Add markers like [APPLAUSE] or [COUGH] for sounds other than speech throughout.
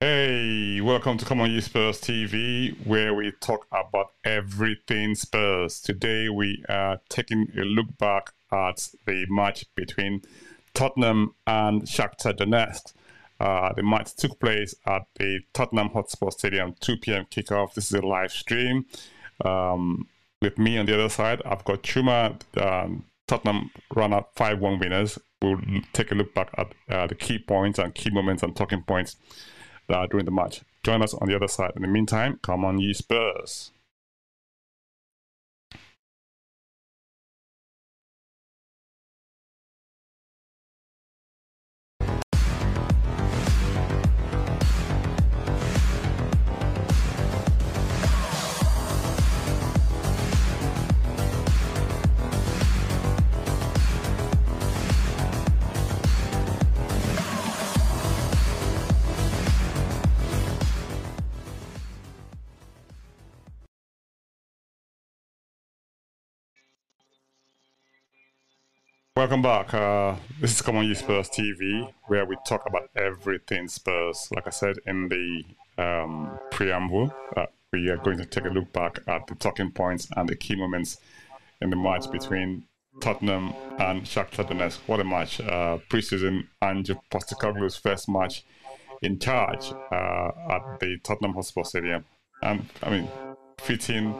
Hey, welcome to Come On You Spurs TV, where we talk about everything Spurs. Today we are taking a look back at the match between Tottenham and Shakhtar Donetsk. Uh, the match took place at the Tottenham Hotspur Stadium, 2 p.m. kickoff. This is a live stream. Um, with me on the other side, I've got Chuma. Um, Tottenham run out 5 1 winners. We'll take a look back at uh, the key points and key moments and talking points during the match. Join us on the other side. In the meantime, come on, you Spurs. Welcome back. Uh, this is Come On You Spurs TV, where we talk about everything Spurs. Like I said in the um, preamble, uh, we are going to take a look back at the talking points and the key moments in the match between Tottenham and Shakhtar Donetsk. What a match! Uh, preseason Ange Postecoglou's first match in charge uh, at the Tottenham Hotspur Stadium, and I mean, fitting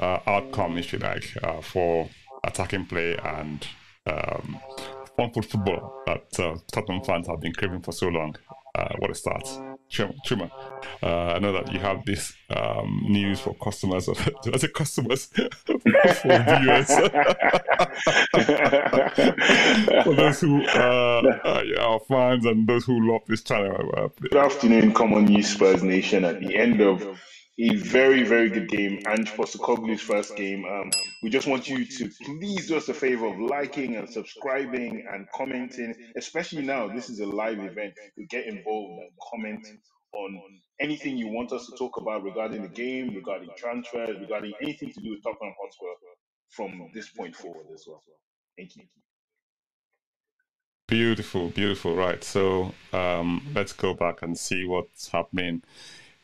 uh, outcome, if you like, uh, for attacking play and um, fun football that uh, Tottenham fans have been craving for so long. Uh, what a start. Chuma, uh, I know that you have this um, news for customers. Of, [LAUGHS] I say customers [LAUGHS] for viewers. [LAUGHS] for those who uh, uh, are fans and those who love this channel. Uh, Good afternoon, Come On You Spurs Nation. At the end of a very, very good game. Ange Postecoglou's first game. Um, we just want you to please do us a favor of liking and subscribing and commenting, especially now. This is a live event. You get involved and comment on anything you want us to talk about regarding the game, regarding transfers, regarding anything to do with Tottenham Hotspur from this point forward as well. Thank you. Beautiful, beautiful. Right. So um, let's go back and see what's happening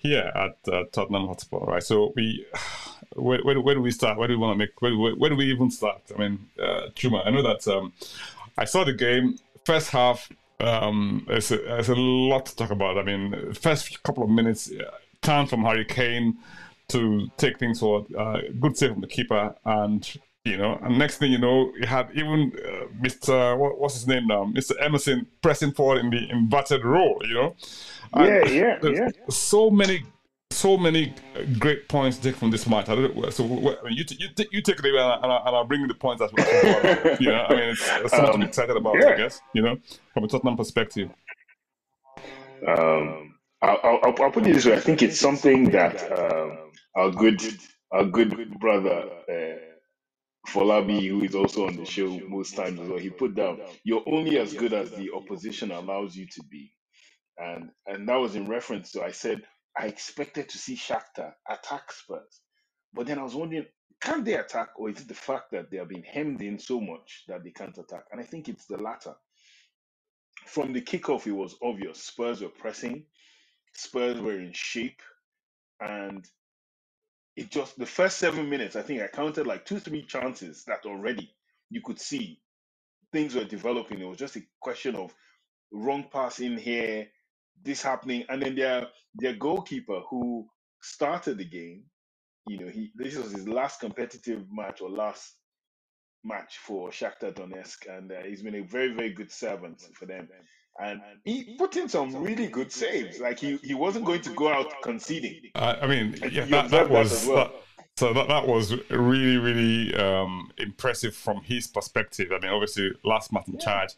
here at uh, Tottenham Hotspur, right? So we, [SIGHS] where, where, where, do we start? Where do we want to make? Where, where, do we even start? I mean, uh, Chuma, I know that um, I saw the game first half. Um, there's, a, there's a lot to talk about. I mean, first couple of minutes, uh, turn from Harry Kane to take things forward. Uh, good save from the keeper, and you know, and next thing you know, you had even uh, Mr. What, what's his name now, Mr. Emerson pressing forward in the inverted role. You know, yeah, yeah, [LAUGHS] yeah. So many, so many great points take from this match. I don't, so you you, you take it away, and, I, and I'll bring the points as well. [LAUGHS] you know, I mean, it's, it's something um, to be um, excited about. Yeah. I guess you know, from a Tottenham perspective. Um, I'll, I'll, I'll, put it this way. I think it's something that um, our good, our good brother. Uh, Folabi, who is also on the show most times as well, he put down, "You're only as good as the opposition allows you to be." And and that was in reference to I said I expected to see Shakhtar attack Spurs, but then I was wondering, can they attack, or is it the fact that they have been hemmed in so much that they can't attack? And I think it's the latter. From the kickoff, it was obvious Spurs were pressing, Spurs were in shape, and it just the first seven minutes, I think I counted like two, three chances that already you could see things were developing. It was just a question of wrong pass in here, this happening, and then their their goalkeeper who started the game, you know, he this was his last competitive match or last match for Shakhtar Donetsk, and uh, he's been a very very good servant for them. And he put in some really good saves. Like he, he wasn't going to go out conceding. Uh, I mean, yeah, that, that was that well. that, so that, that was really really um, impressive from his perspective. I mean, obviously last match in yeah. charge,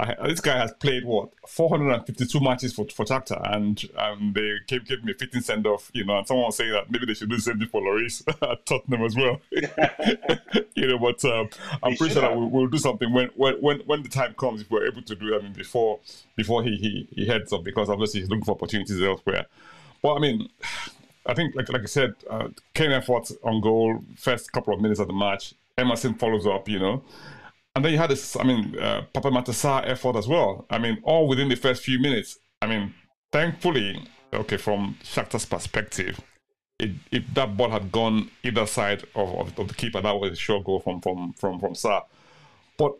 I, this guy has played what 452 matches for for Shakhtar, and um, they gave, gave me a fitting send off. You know, and someone was saying that maybe they should do the same thing for Lloris [LAUGHS] at Tottenham as well. [LAUGHS] you know, but um, I'm pretty sure that we'll, we'll, do something when, when when the time comes if we're able to do. It, I mean, before before he he he heads up because obviously he's looking for opportunities elsewhere. But I mean. [SIGHS] I think, like like I said, uh, Kane effort on goal, first couple of minutes of the match. Emerson follows up, you know. And then you had this, I mean, uh, Pape Matar Sarr effort as well. I mean, all within the first few minutes. I mean, thankfully, okay, from Shakhtar's perspective, it, if that ball had gone either side of, of, of, the keeper, that was a sure goal from from from from Sarr. But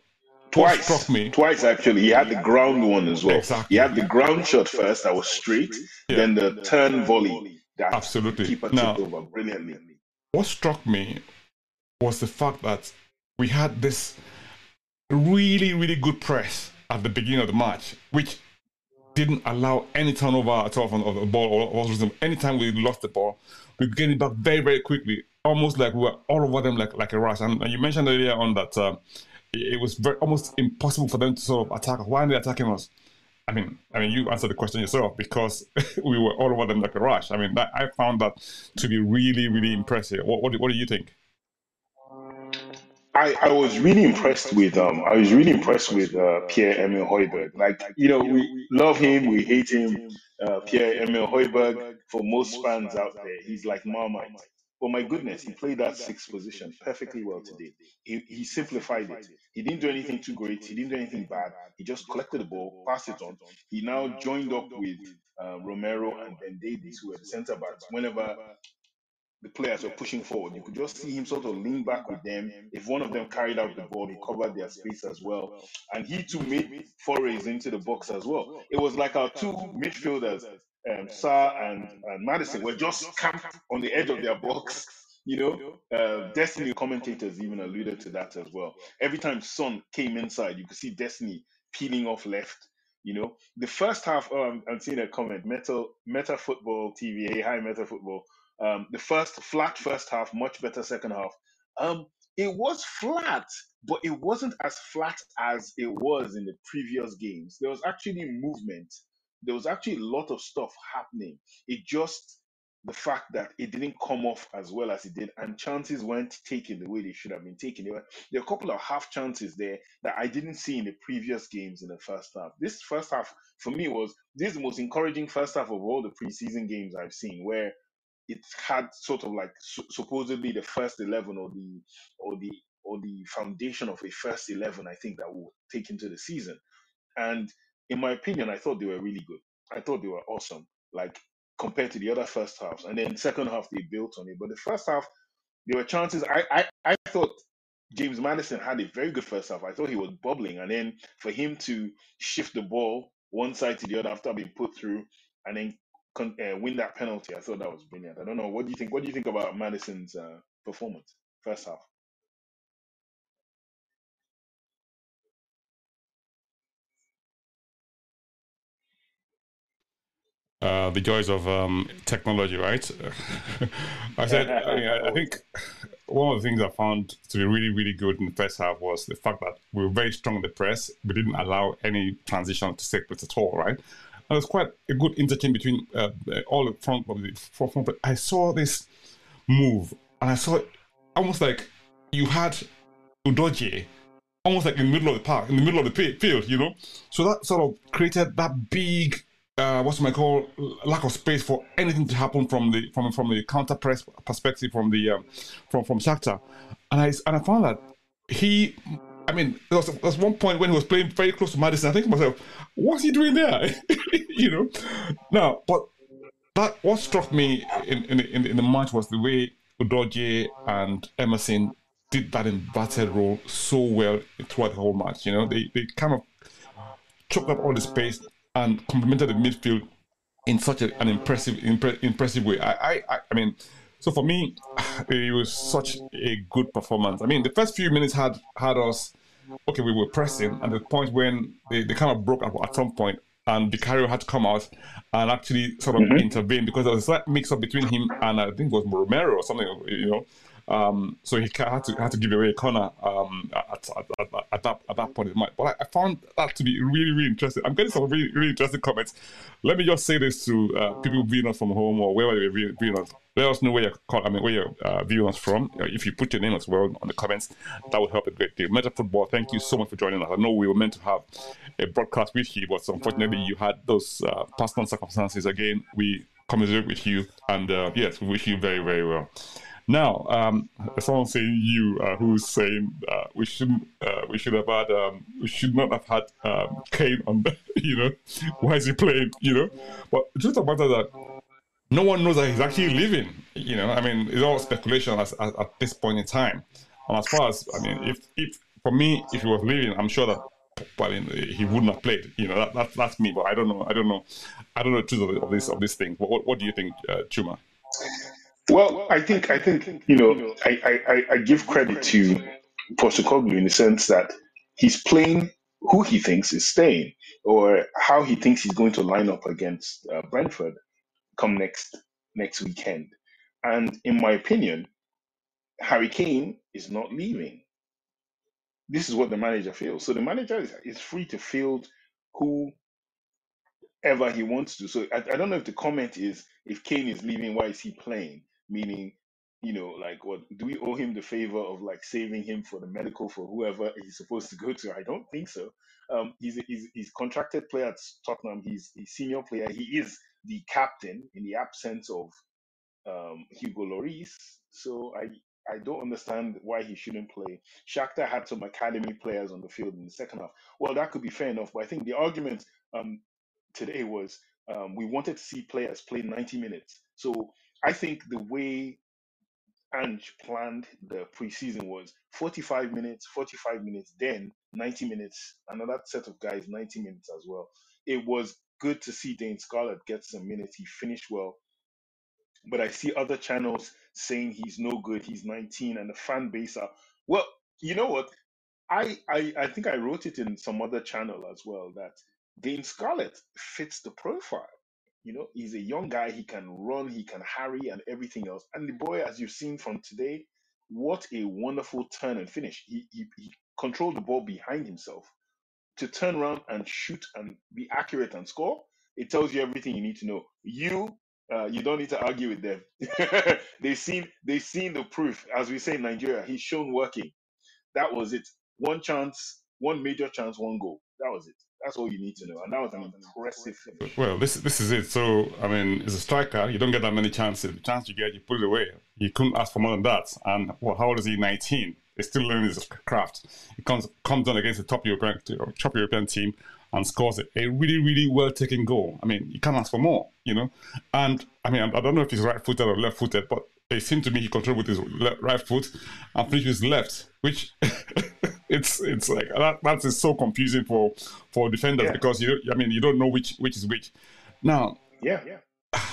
twice struck me twice actually. He had the ground one as well. Exactly. He had the ground shot first that was straight, yeah. then the turn volley that absolutely keeper now, took over brilliantly. What struck me was the fact that we had this really really good press at the beginning of the match, which didn't allow any turnover at all of the ball or, or anytime we lost the ball, we gained it back very, very quickly, almost like we were all over them like, like a rush. And, and you mentioned earlier on that uh, it, was very almost impossible for them to sort of attack us. Why are they attacking us? I mean, I mean, you answered the question yourself because [LAUGHS] we were all over them like a rush. I mean, that, I found that to be really, really impressive. What, what, what do you think? I, I was really impressed with um I was really impressed with uh, Pierre Emil Højbjerg. Like you know we love him, we hate him. Uh, Pierre Emil Højbjerg for most fans out there, he's like Marmite. But my goodness, he played that sixth position perfectly well today. He, he simplified it. He didn't do anything too great. He didn't do anything bad. He just collected the ball, passed it on. He now joined up with uh, Romero and Ben Davies, who were the centre backs. Whenever the players were pushing forward. You could just see him sort of lean back with them. If one of them carried out the ball, he covered their space as well. And he too made forays into the box as well. It was like our two midfielders, um, Sarr and, and Maddison, were just camped on the edge of their box. You know, uh, Destiny commentators even alluded to that as well. Every time Son came inside, you could see Destiny peeling off left. You know, the first half, oh, I'm, I'm seeing a comment, Metal Meta Football TVA, hi Meta Football um, the first flat first half, much better second half. Um, it was flat, but it wasn't as flat as it was in the previous games. There was actually movement. There was actually a lot of stuff happening. It just the fact that it didn't come off as well as it did, and chances weren't taken the way they should have been taken. There were, there were a couple of half chances there that I didn't see in the previous games in the first half. This first half for me was this is the most encouraging first half of all the preseason games I've seen, where it had sort of like su- supposedly the first 11 or the or the or the foundation of a first 11 i think that will take into the season. And in my opinion i thought they were really good. I thought they were awesome like compared to the other first halves. And then second half they built on it. But the first half there were chances. I i, I thought james Maddison had a very good first half. I thought he was bubbling. And then for him to shift the ball one side to the other after being put through and then con- uh, win that penalty. I thought that was brilliant. I don't know. What do you think? What do you think about Maddison's uh, performance first half? Uh, the joys of um, technology, right? [LAUGHS] I said, I, mean, I, think one of the things I found to be really, really good in the first half was the fact that we were very strong in the press. We didn't allow any transition to take place at all, right? And it's quite a good interchange between uh, all the front of the front. But I saw this move, and I saw it almost like you had Udogie almost like in the middle of the park, in the middle of the field, you know. So that sort of created that big, uh, what's my call, lack of space for anything to happen from the from from the counter press perspective from the um, from from Shakhtar, and I and I found that he I mean, there was, there was one point when he was playing very close to Maddison. I think to myself, what's he doing there? [LAUGHS] you know. Now, but that what struck me in in, in, in the match was the way Udogie and Emerson did that inverted role so well throughout the whole match. You know, they they kind of choked up all the space and complemented the midfield in such a, an impressive impre- impressive way. I, I I mean so for me, [SIGHS] it was such a good performance. I mean, the first few minutes had had us okay. We were pressing, and the point when they, they kind of broke up at some point, and Vicario had to come out and actually sort of mm-hmm. intervene because there was a slight mix up between him and I think it was Romero or something, you know. Um, so he had to had to give away a corner um, at, at, at, at, that at that point But I, I, found that to be really really interesting. I'm getting some really really interesting comments. Let me just say this to uh, people viewing us from home or wherever they're viewing us. Let us know where you're call, I mean where you're uh, viewing us from. Uh, if you put your name as well on the comments, that would help a great deal. Meta Football, thank you so much for joining us. I know we were meant to have a broadcast with you, but unfortunately you had those uh, personal circumstances. Again, we commiserate with you, and uh, yes, we wish you very very well. Now, um, someone saying you, uh, who's saying uh, we shouldn't, uh, we should have had, um, we should not have had um, Kane on. The, [LAUGHS] you know, why is he playing? You know, but just the matter that no one knows that he's actually living. You know, I mean, it's all speculation as, as, at this point in time. And as far as I mean, if if for me, if he was living, I'm sure that well, he wouldn't have played. You know, that, that, that's me. But I don't know. I don't know. I don't know the truth of, this of this thing. But what, what do you think, uh, Chuma? Well, I think I think you know I, I, I give credit to Postecoglou in the sense that he's playing who he thinks is staying or how he thinks he's going to line up against uh, Brentford come next next weekend. And in my opinion, Harry Kane is not leaving. This is what the manager feels. So the manager is, is free to field whoever he wants to. So I, I don't know if the comment is if Kane is leaving, why is he playing? Meaning, you know, like what do we owe him the favor of like saving him for the medical for whoever he's supposed to go to? I don't think so. Um, he's, he's he's contracted player at Tottenham. He's a senior player. He is the captain in the absence of um, Hugo Lloris. So I I don't understand why he shouldn't play. Shakhtar had some academy players on the field in the second half. Well, that could be fair enough, but I think the argument um, today was um, we wanted to see players play 90 minutes. So I think the way Ange planned the preseason was 45 minutes, 45 minutes, then 90 minutes, another set of guys 90 minutes as well. It was good to see Dane Scarlett get some minutes. He finished well but I see other channels saying he's no good, he's 19, and the fan base are well. You know what? I I, I think I wrote it in some other channel as well that Dane Scarlett fits the profile. You know, he's a young guy. He can run, he can harry, and everything else. And the boy, as you've seen from today, what a wonderful turn and finish. He he, he controlled the ball behind himself to turn around and shoot and be accurate and score. It tells you everything you need to know. You uh, you don't need to argue with them. [LAUGHS] they've seen they've seen the proof. As we say in Nigeria, he's shown working. That was it. One chance, one major chance, one goal. That was it. That's all you need to know. And that was an impressive finish. Well, this this is it. So I mean, as a striker, you don't get that many chances. The chance you get, you put it away. You couldn't ask for more than that. And well, how old is he? Nineteen. He's still learning his craft. He comes comes on against the top European top European team and scores a really, really well taken goal. I mean, you can't ask for more, you know. And I mean, I don't know if he's right footed or left footed, but it seemed to me he controlled with his left, right foot and finished with his left, which [LAUGHS] it's it's like that that is so confusing for for defenders yeah. because you I mean you don't know which which is which. Now, yeah, yeah. [SIGHS]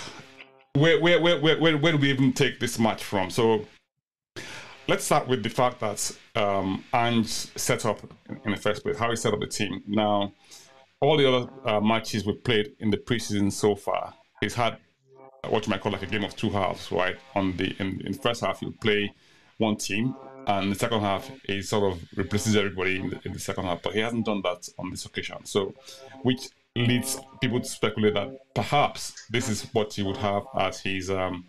Where where where where where, where do we even take this match from? So let's start with the fact that um, Ange set up in the first place, how he set up the team. Now, all the other uh, matches we've played in the preseason so far, he's had what you might call like a game of two halves, right? On the in, in the first half, you play one team, and the second half he sort of replaces everybody in the, in the second half. But he hasn't done that on this occasion, so which leads people to speculate that perhaps this is what he would have as his um,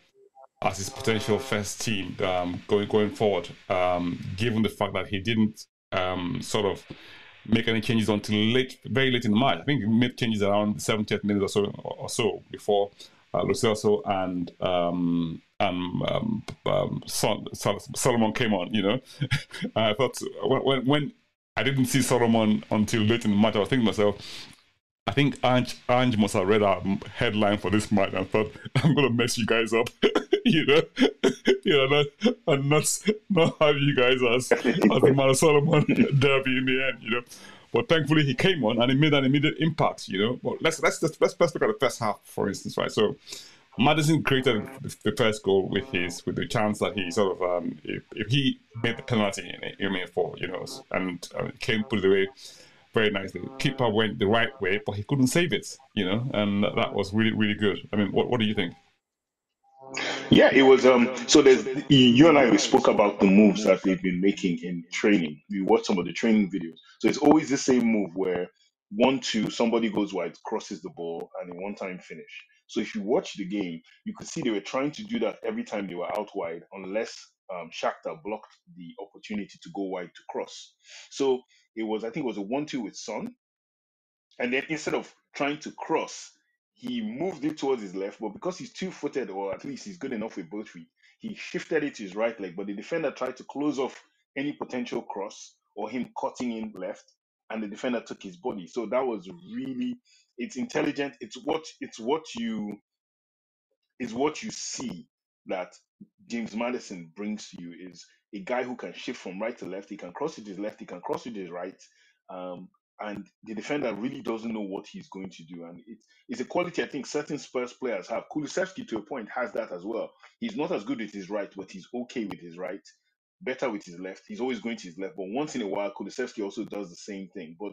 as his potential first team um, going going forward, um, given the fact that he didn't um, sort of make any changes until late, very late in the match. I think he made changes around 70th minute or so, or so before uh, Lo Celso and um, and um, um, Sol- Solomon came on. You know, [LAUGHS] I thought when, when I didn't see Solomon until late in the match, I was thinking to myself, I think Ange, Ange must have read our headline for this match and thought, I'm going to mess you guys up, [LAUGHS] you know, [LAUGHS] you know, not, and not, not have you guys as, as the Man Solomon [LAUGHS] derby in the end, you know. But thankfully he came on and he made an immediate impact, you know. But let's let's let's let's, let's look at the first half, for instance, right? So Maddison created the first goal with his with the chance that he sort of um, if, if he made the penalty in, in, in four, you know, and uh, Kane put it away very nicely. Keeper went the right way, but he couldn't save it, you know, and that was really, really good. I mean, what, what do you think? Yeah, it was. Um, so there's you and I we spoke about the moves that they've been making in training. We watched some of the training videos. So it's always the same move where one two somebody goes wide, crosses the ball, and in one time finish. So if you watch the game, you could see they were trying to do that every time they were out wide, unless um, Shakhtar blocked the opportunity to go wide to cross. So it was, I think, it was a one-two with Son, and then instead of trying to cross, he moved it towards his left, but because he's two-footed, or at least he's good enough with both feet, He shifted it to his right leg, but the defender tried to close off any potential cross or him cutting in left, and the defender took his body. So that was really it's intelligent. It's what it's what you is what you see that James Maddison brings to you is a guy who can shift from right to left. He can cross with his left. He can cross with his right. Um, and the defender really doesn't know what he's going to do. And it, it's a quality I think certain Spurs players have. Kulusevski, to a point, has that as well. He's not as good with his right, but he's okay with his right. Better with his left. He's always going to his left. But once in a while, Kulusevski also does the same thing. But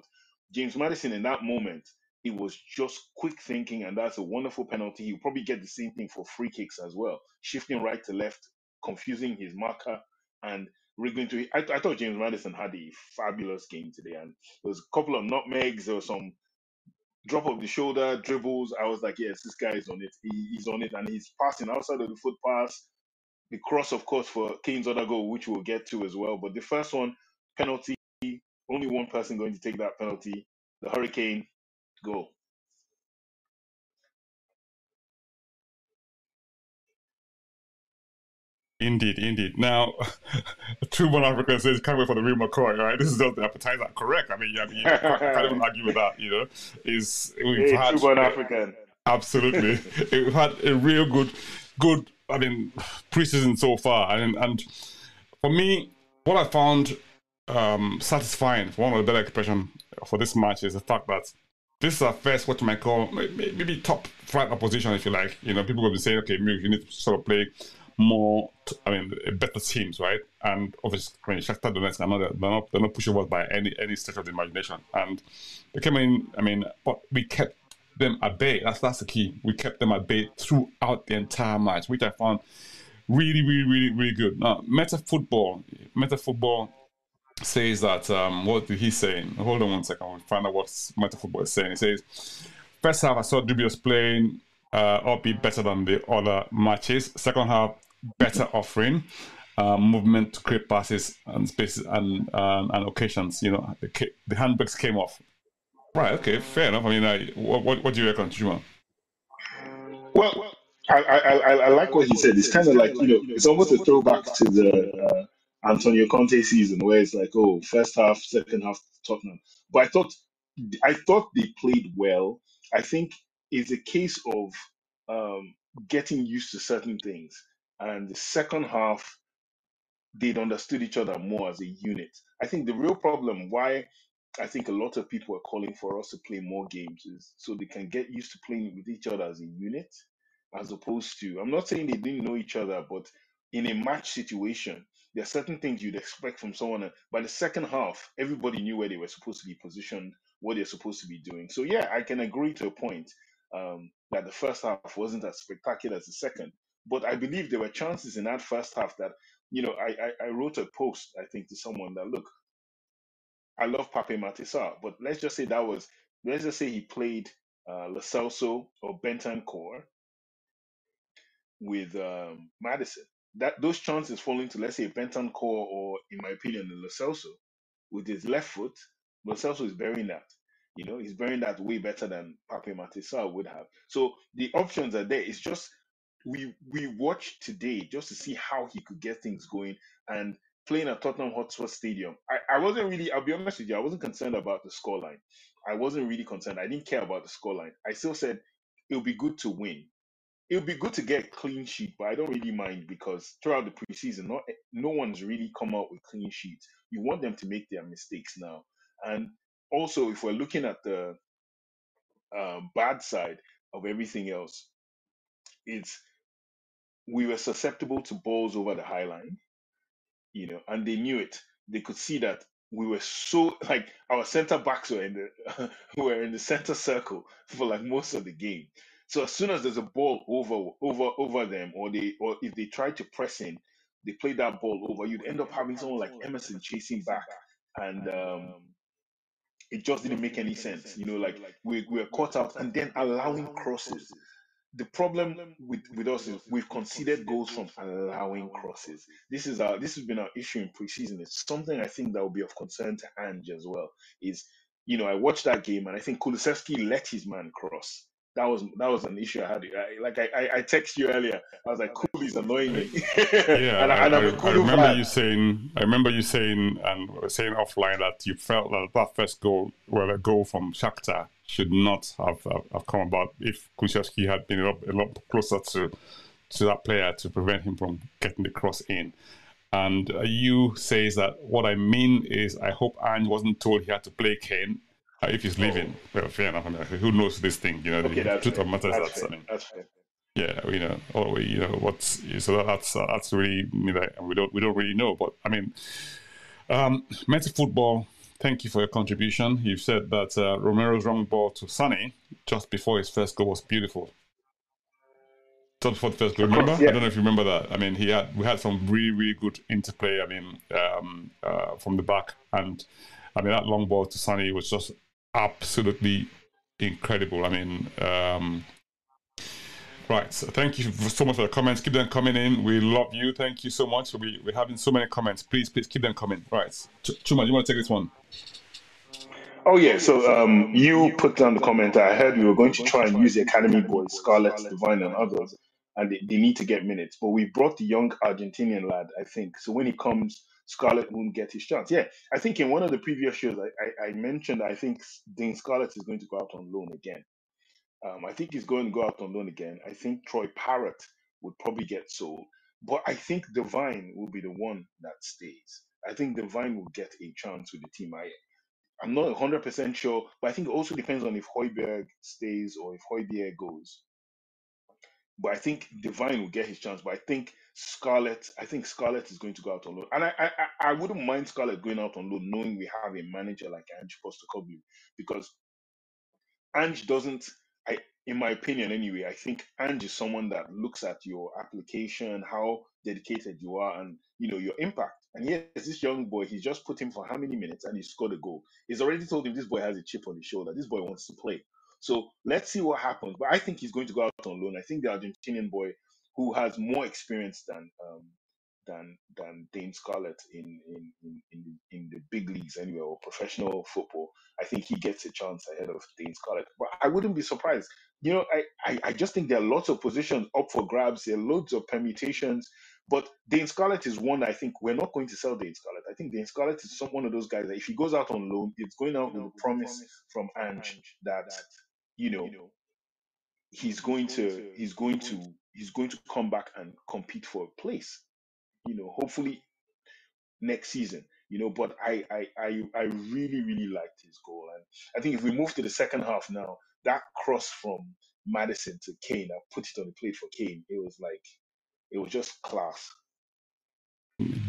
James Maddison, in that moment, it was just quick thinking, and that's a wonderful penalty. He'll probably get the same thing for free kicks as well, shifting right to left, confusing his marker, and wriggling to it. I, I thought James Maddison had a fabulous game today, and there was a couple of nutmegs, there was some drop of the shoulder dribbles. I was like, yes, this guy is on it. He, he's on it, and he's passing outside of the foot pass. The cross, of course, for Kane's other goal, which we'll get to as well. But the first one, penalty, only one person going to take that penalty. The Hurricane Go. Indeed, indeed. Now, [LAUGHS] true one African says, can't wait for the real McCoy, right? This is just the appetizer, correct? I mean, yeah, I, mean, you can't, can't even [LAUGHS] argue with that, you know? Is we've Hey, had true born African. absolutely, [LAUGHS] we've had a real good, good. I mean, preseason so far, and and for me, what I found um, satisfying, for one of the better expression for this match, is the fact that this is our first what you might call may- may- maybe top flight opposition, if you like. You know, people will be saying, okay, you need to sort of play more, I mean, better teams, right? And obviously, I mean, Shakhtar Donetsk, not, they're not, they're not pushovers by any any stretch of the imagination. And they came in, I mean, but we kept them at bay. That's that's the key. We kept them at bay throughout the entire match, which I found really, really, really, really good. Now, Meta Football, Meta Football says that um, what did he say? Hold on one second. We'll find out what Meta Football is saying. He says, first half I saw Dubious playing uh, albeit better than the other matches. Second half, better offering. Uh, movement to create passes and spaces and um, and occasions. You know, the, ca- the handbrakes came off. Right. Okay. Fair enough. I mean, uh, what, what what do you reckon, Chuma? Well, I, I, I, I like what he said. It's kind of like, you know, it's almost a throwback to the uh, Antonio Conte season where it's like, oh, first half, second half, Tottenham. But I thought, I thought they played well. I think it's a case of um, getting used to certain things. And the second half, they'd understood each other more as a unit. I think the real problem why I think a lot of people are calling for us to play more games is so they can get used to playing with each other as a unit, as opposed to I'm not saying they didn't know each other, but in a match situation, there are certain things you'd expect from someone. By the second half, everybody knew where they were supposed to be positioned, what they're supposed to be doing. So yeah, I can agree to a point um, that the first half wasn't as spectacular as the second. But I believe there were chances in that first half that you know, I, I, I wrote a post, I think, to someone that look, I love Pape Matar Sarr, but let's just say that was, let's just say he played uh, Lo Celso or Bentancur with um, Maddison. That those chances falling to, let's say, Bentancur or, in my opinion, Lo Celso with his left foot. Lo Celso is burying that. You know, he's burying that way better than Pape Matar Sarr would have. So the options are there. It's just we we watched today just to see how he could get things going and playing at Tottenham Hotspur Stadium. I, I wasn't really, I'll be honest with you, I wasn't concerned about the scoreline. I wasn't really concerned. I didn't care about the scoreline. I still said it would be good to win. It would be good to get clean sheet, but I don't really mind because throughout the preseason, not no one's really come out with clean sheets. You want them to make their mistakes now. And also, if we're looking at the um, bad side of everything else, it's we were susceptible to balls over the high line you know, and they knew it. They could see that we were so like our center backs were in the [LAUGHS] were in the center circle for like most of the game. So as soon as there's a ball over over over them, or they or if they try to press in, they play that ball over. You'd end up having someone like Emerson chasing back, and um, it just didn't make any sense. You know, like we we were caught out, and then allowing crosses the problem with, with us is we've conceded goals from allowing crosses. This is our this has been our issue in preseason. It's something I think that will be of concern to Ange as well. Is you know I watched that game and I think Kulusevski let his man cross. That was that was an issue I had. I, like I, I, I text you earlier. I was like, "Cool, he's annoying me." Yeah, and, [LAUGHS] I, and I, I remember fan. you saying, I remember you saying, and saying offline that you felt that that first goal, well, a goal from Shakhtar should not have have, have come about if Kushevsky had been a lot, a lot closer to to that player to prevent him from getting the cross in. And uh, you says that what I mean is I hope Ange wasn't told he had to play Kane uh, if he's leaving. Well, fair enough. I mean, who knows this thing? You know, Okay, the truth fair. of matters That's that's, fair. That's fair. yeah, you know, or we, you know, what's so that's uh, that's really you know, we don't we don't really know. But I mean, um, mental football. Thank you for your contribution. You've said that uh, Romero's wrong ball to Sonny just before his first goal was beautiful. Just before the first goal, Of course, remember? yeah. I don't know if you remember that. I mean, he had we had some really really good interplay. I mean, um, uh, from the back, and I mean that long ball to Sonny was just absolutely incredible. I mean, um, Right. So thank you so much for the comments. Keep them coming in. We love you. Thank you so much. We, we're having so many comments. Please, please keep them coming. Right. Ch- Chuma, you want to take this one? Oh yeah, so um, you put down the comment. I heard we were going to try and use the academy boys, Scarlett, Divine, and others, and they, they need to get minutes. But we brought the young Argentinian lad, I think. So when he comes, Scarlett won't get his chance. Yeah, I think in one of the previous shows, I, I, I mentioned I think Dean Scarlett is going to go out on loan again. Um, I think he's going to go out on loan again. I think Troy Parrott would probably get sold, but I think Divine will be the one that stays. I think Divine will get a chance with the team. I I'm not 100% sure, but I think it also depends on if Højbjerg stays or if Højbjerg goes. But I think Divine will get his chance. But I think Scarlett, I think Scarlett is going to go out on loan. And I, I, I wouldn't mind Scarlett going out on loan knowing we have a manager like Ange Postecoglou because Ange doesn't, in my opinion anyway, I think Ange is someone that looks at your application, how dedicated you are, and you know your impact. And yes, this young boy, he's just put him for how many minutes, and he scored a goal. He's already told him this boy has a chip on his shoulder. This boy wants to play. So let's see what happens. But I think he's going to go out on loan. I think the Argentinian boy, who has more experience than um, than than Dane Scarlett in in in in the, in the big leagues anyway or professional football. I think he gets a chance ahead of Dane Scarlett. But I wouldn't be surprised. You know, I, I I just think there are lots of positions up for grabs. There are loads of permutations. But Dane Scarlett is one I think we're not going to sell Dane Scarlett. I think Dane Scarlett is some one of those guys that if he goes out on loan, it's going out with a promise from Ange that you know he's going to he's going to he's going to come back and compete for a place you know hopefully next season you know but i i i, I really really liked his goal and i think if we move to the second half now that cross from maddison to kane i put it on the plate for kane it was like it was just class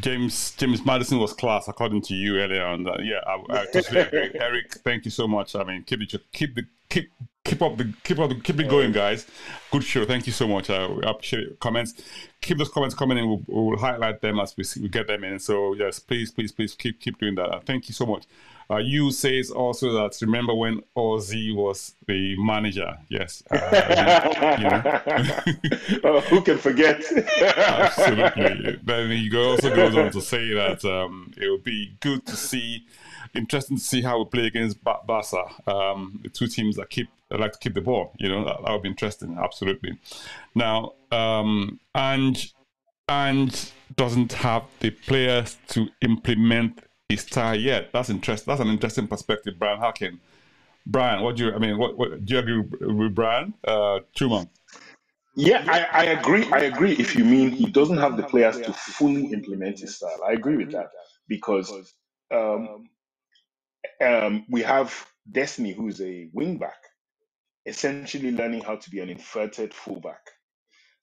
James James Maddison was class, according to you earlier on. That. Yeah, I, I totally agree. [LAUGHS] Eric, thank you so much. I mean, keep it, keep the keep keep up the keep up the, keep it going, guys. Good show. Thank you so much. I appreciate your comments. Keep those comments coming in. We'll, we'll highlight them as we see, we get them in. So yes, please, please, please keep keep doing that. Thank you so much. Uh, you says also that remember when Ozzy was the manager? Yes. Uh, you know. [LAUGHS] oh, who can forget [LAUGHS] Absolutely. Then he also goes on to say that um, it would be good to see, interesting to see how we play against ba- Barca, um, the two teams that keep that like to keep the ball. You know, that, that would be interesting. Absolutely. Now, um, Ange, Ange doesn't have the players to implement his style yet. That's interest. That's an interesting perspective, Brian Harkin. Brian, what do you? I mean, what, what do you agree with, with Brian? Uh, Truman. Yeah, I, I agree. I agree. If you mean he doesn't have the players to fully implement his style, I agree with that because um, um, we have Destiny, who's a wingback, essentially learning how to be an inverted fullback.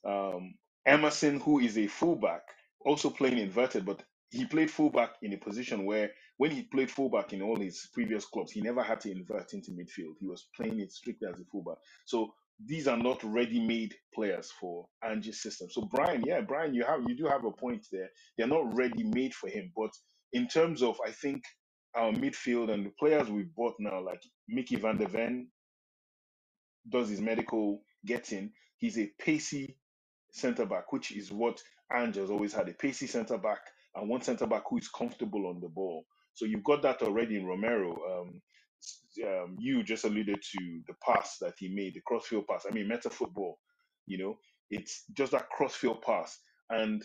Um, Emerson, who is a fullback, also playing inverted, but he played fullback in a position where when he played fullback in all his previous clubs, he never had to invert into midfield. He was playing it strictly as a fullback. So these are not ready-made players for Ange's system. So Brian, yeah, Brian, you have you do have a point there. They're not ready-made for him, but in terms of I think our midfield and the players we've bought now, like Micky Van de Ven, does his medical, getting. He's a pacey centre back, which is what Ange has always had a pacey centre back and one centre back who is comfortable on the ball. So you've got that already in Romero. Um, um, you just alluded to the pass that he made, the crossfield pass. I mean, meta football, you know, it's just that crossfield pass. And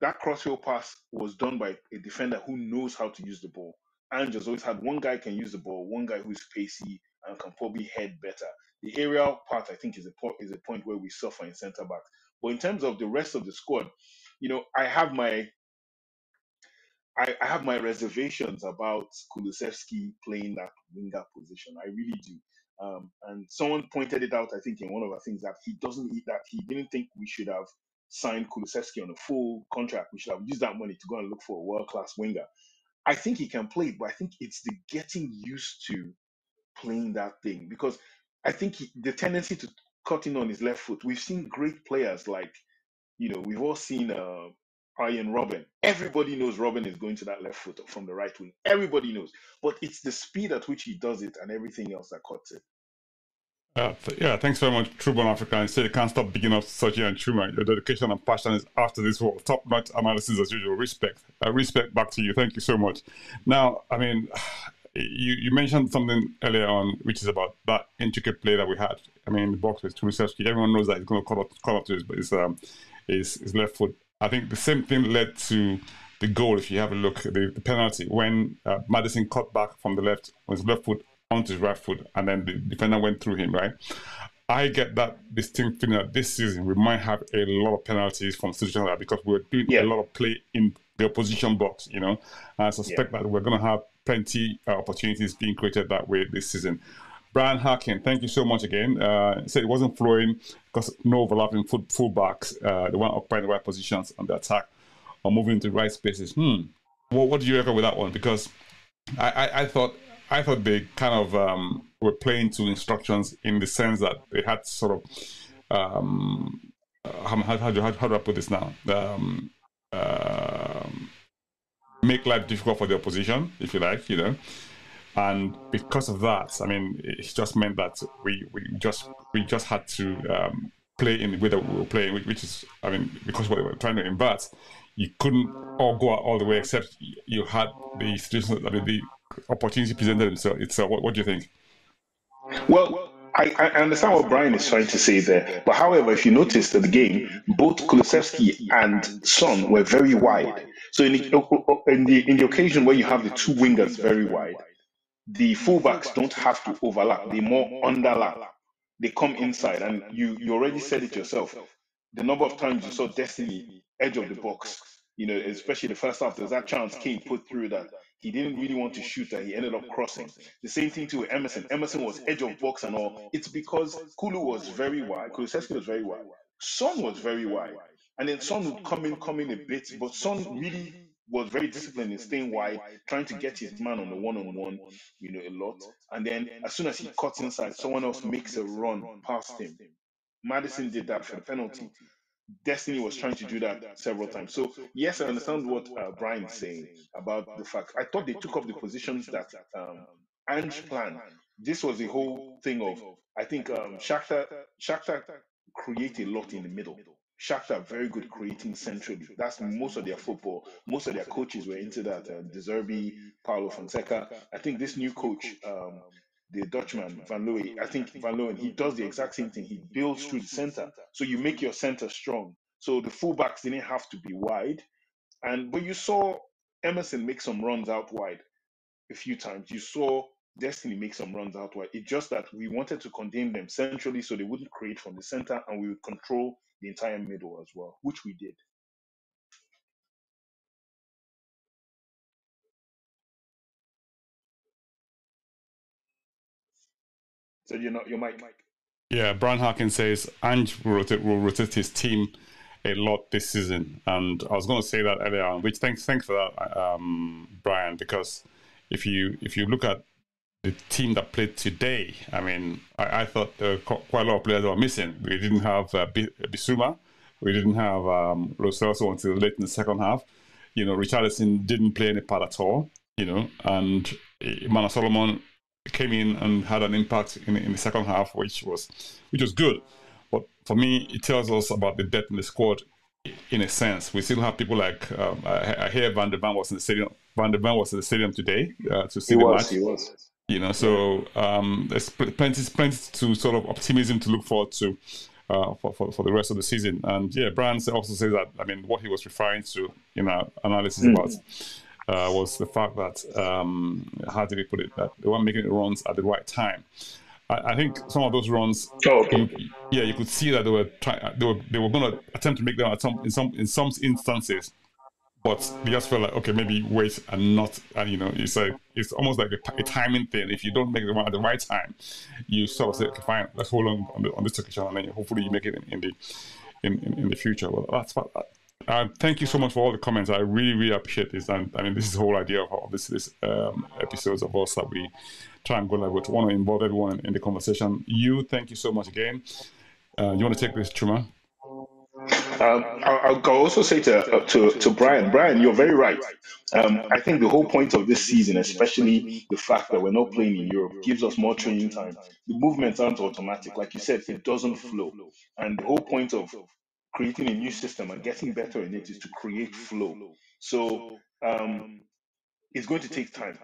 that crossfield pass was done by a defender who knows how to use the ball. Just always had one guy can use the ball, one guy who's pacey and can probably head better. The aerial part, I think, is a po- is a point where we suffer in centre back. But in terms of the rest of the squad, you know, I have my I, I have my reservations about Kulusevski playing that winger position. I really do. Um, and someone pointed it out, I think, in one of the things that he doesn't eat that he didn't think we should have signed Kulusevski on a full contract. We should have used that money to go and look for a world class winger. I think he can play, it, but I think it's the getting used to playing that thing because I think he, the tendency to cut in on his left foot. We've seen great players like you know we've all seen uh, Arjen Robben. Everybody knows Robben is going to that left foot from the right wing. Everybody knows, but it's the speed at which he does it and everything else that cuts it. Uh, yeah, thanks very much, Trueborn Africa. I say you can't stop bigging up Soji and Truman. Your dedication and passion is after this world. Top notch analysis as usual. Respect. Uh, respect back to you. Thank you so much. Now, I mean, [SIGHS] you, you mentioned something earlier on, which is about that intricate play that we had. I mean, the box with Kulusevski. Everyone knows that he's going to call up, call up to his, his, um, his, his left foot. I think the same thing led to the goal. If you have a look, the, the penalty when uh, Maddison cut back from the left on his left foot onto his right foot, and then the defender went through him. Right. I get that distinct feeling that this season we might have a lot of penalties from situations like that because we're doing Yeah. a lot of play in the opposition box. You know, and I suspect that we're going to have plenty uh, opportunities being created that way this season. Brian Harkin, thank you so much again. Uh, said it wasn't flowing because no overlapping full fullbacks. Uh, the one occupying the right positions on the attack or moving into the right spaces. Hmm. Well, what do you reckon with that one? Because I, I, I thought I thought they kind of um, were playing to instructions in the sense that they had sort of um, uh, how, how, how, how, do I put this now? Um, um, make life difficult for the opposition, if you like, you know. And because of that, I mean, it just meant that we, we just we just had to um, play in the way that we were playing, which- is, I mean, because what we were trying to invert, you couldn't all go all the way except you had the situation, I mean, the opportunity presented itself. It's, uh, what, what do you think? Well, I, I understand what Brian is trying to say there, but however, if you notice at the game, both Kulusevski and Son were very wide. So in the, in the in the occasion where you have the two wingers very wide, the fullbacks don't have to overlap; they more underlap. They come inside, and you you already said it yourself. The number of times you saw Destiny edge of the box, you know, especially the first half, there's that chance Kane put through that he didn't really want to shoot that he ended up crossing. The same thing with Emerson. Emerson was edge of box and all. It's because Kulu was very wide. Kulusevski was very wide. Son was very wide. And then Son would come in, come in a bit, but Son really was very disciplined in staying wide, trying to get his man on the one-on-one, you know, a lot. And then as soon as he cuts inside, someone else makes a run past him. Maddison did that for the penalty. Destiny was trying to do that several times. So yes, I understand what uh, Brian is saying about the fact. I thought they took up the positions that um, Ange planned. This was the whole thing of. I think um, Shakhtar Shakhtar create a lot in the middle. Shakhtar very good creating centrally. That's most of their football. Most of their coaches were into that. Uh, De Zerbi, Paulo Fonseca. I think this new coach, um, the Dutchman Van Leeuwen, I think Van Leeuwen, he does the exact same thing. He builds through the center, so you make your center strong. So the fullbacks didn't have to be wide, and but you saw Emerson make some runs out wide a few times. You saw Destiny make some runs out wide. It's just that we wanted to contain them centrally so they wouldn't create from the center, and we would control the entire middle as well, which we did. So you're not your mic. Yeah, Brian Harkin says Ange will rotate, will rotate his team a lot this season, and I was going to say that earlier on. Which thanks thanks for that, um, Brian, because if you if you look at the team that played today, I mean, I, I thought there were quite a lot of players were missing. We didn't have uh, B- Bissouma, we didn't have um, Lo Celso until late in the second half. You know, Richarlison didn't play any part at all. You know, and uh, Manor Solomon came in and had an impact in, in the second half, which was which was good. But for me, it tells us about the depth in the squad. In a sense, we still have people like um, I, I hear Van de Ven was in the stadium. Van de Ven was in the stadium today uh, to see He the was. match. He was. You know, so um, there's plenty, plenty to sort of optimism to look forward to. Uh, for, for, for the rest of the season. And yeah, Brian also says that, I mean, what he was referring to in our analysis mm. about uh, was the fact that, um, how did he put it, that they weren't making the runs at the right time. I, I think some of those runs, oh, okay. you, yeah, you could see that they were trying, they were, they were going to attempt to make them at some, in some, in some instances but we just felt like okay maybe wait and not and you know it's like it's almost like a, a timing thing if you don't make the one at the right time you sort of say okay fine let's hold on on, the, on this occasion and then hopefully you make it in, in the in, in, in, the future well that's what uh, thank you so much for all the comments i really really appreciate this and i mean this is the whole idea of this this um, episodes of us that we try and go like we want to involve everyone in, in, the conversation you thank you so much again uh, you want to take this Chuma? Um, I'll, I'll, also say to, uh, to to Brian, Brian, you're very right. Um, I think the whole point of this season, especially the fact that we're not playing in Europe, gives us more training time. The movements aren't automatic, like you said, it doesn't flow. And the whole point of creating a new system and getting better in it is to create flow. So um, it's going to take time.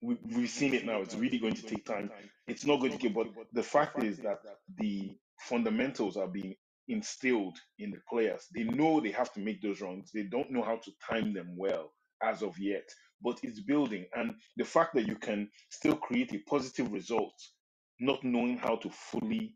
We, we've seen it now. It's really going to take time. It's not going to get, but the fact is that the fundamentals are being instilled in the players. They know they have to make those runs. They don't know how to time them well as of yet, but it's building. And the fact that you can still create a positive result, not knowing how to fully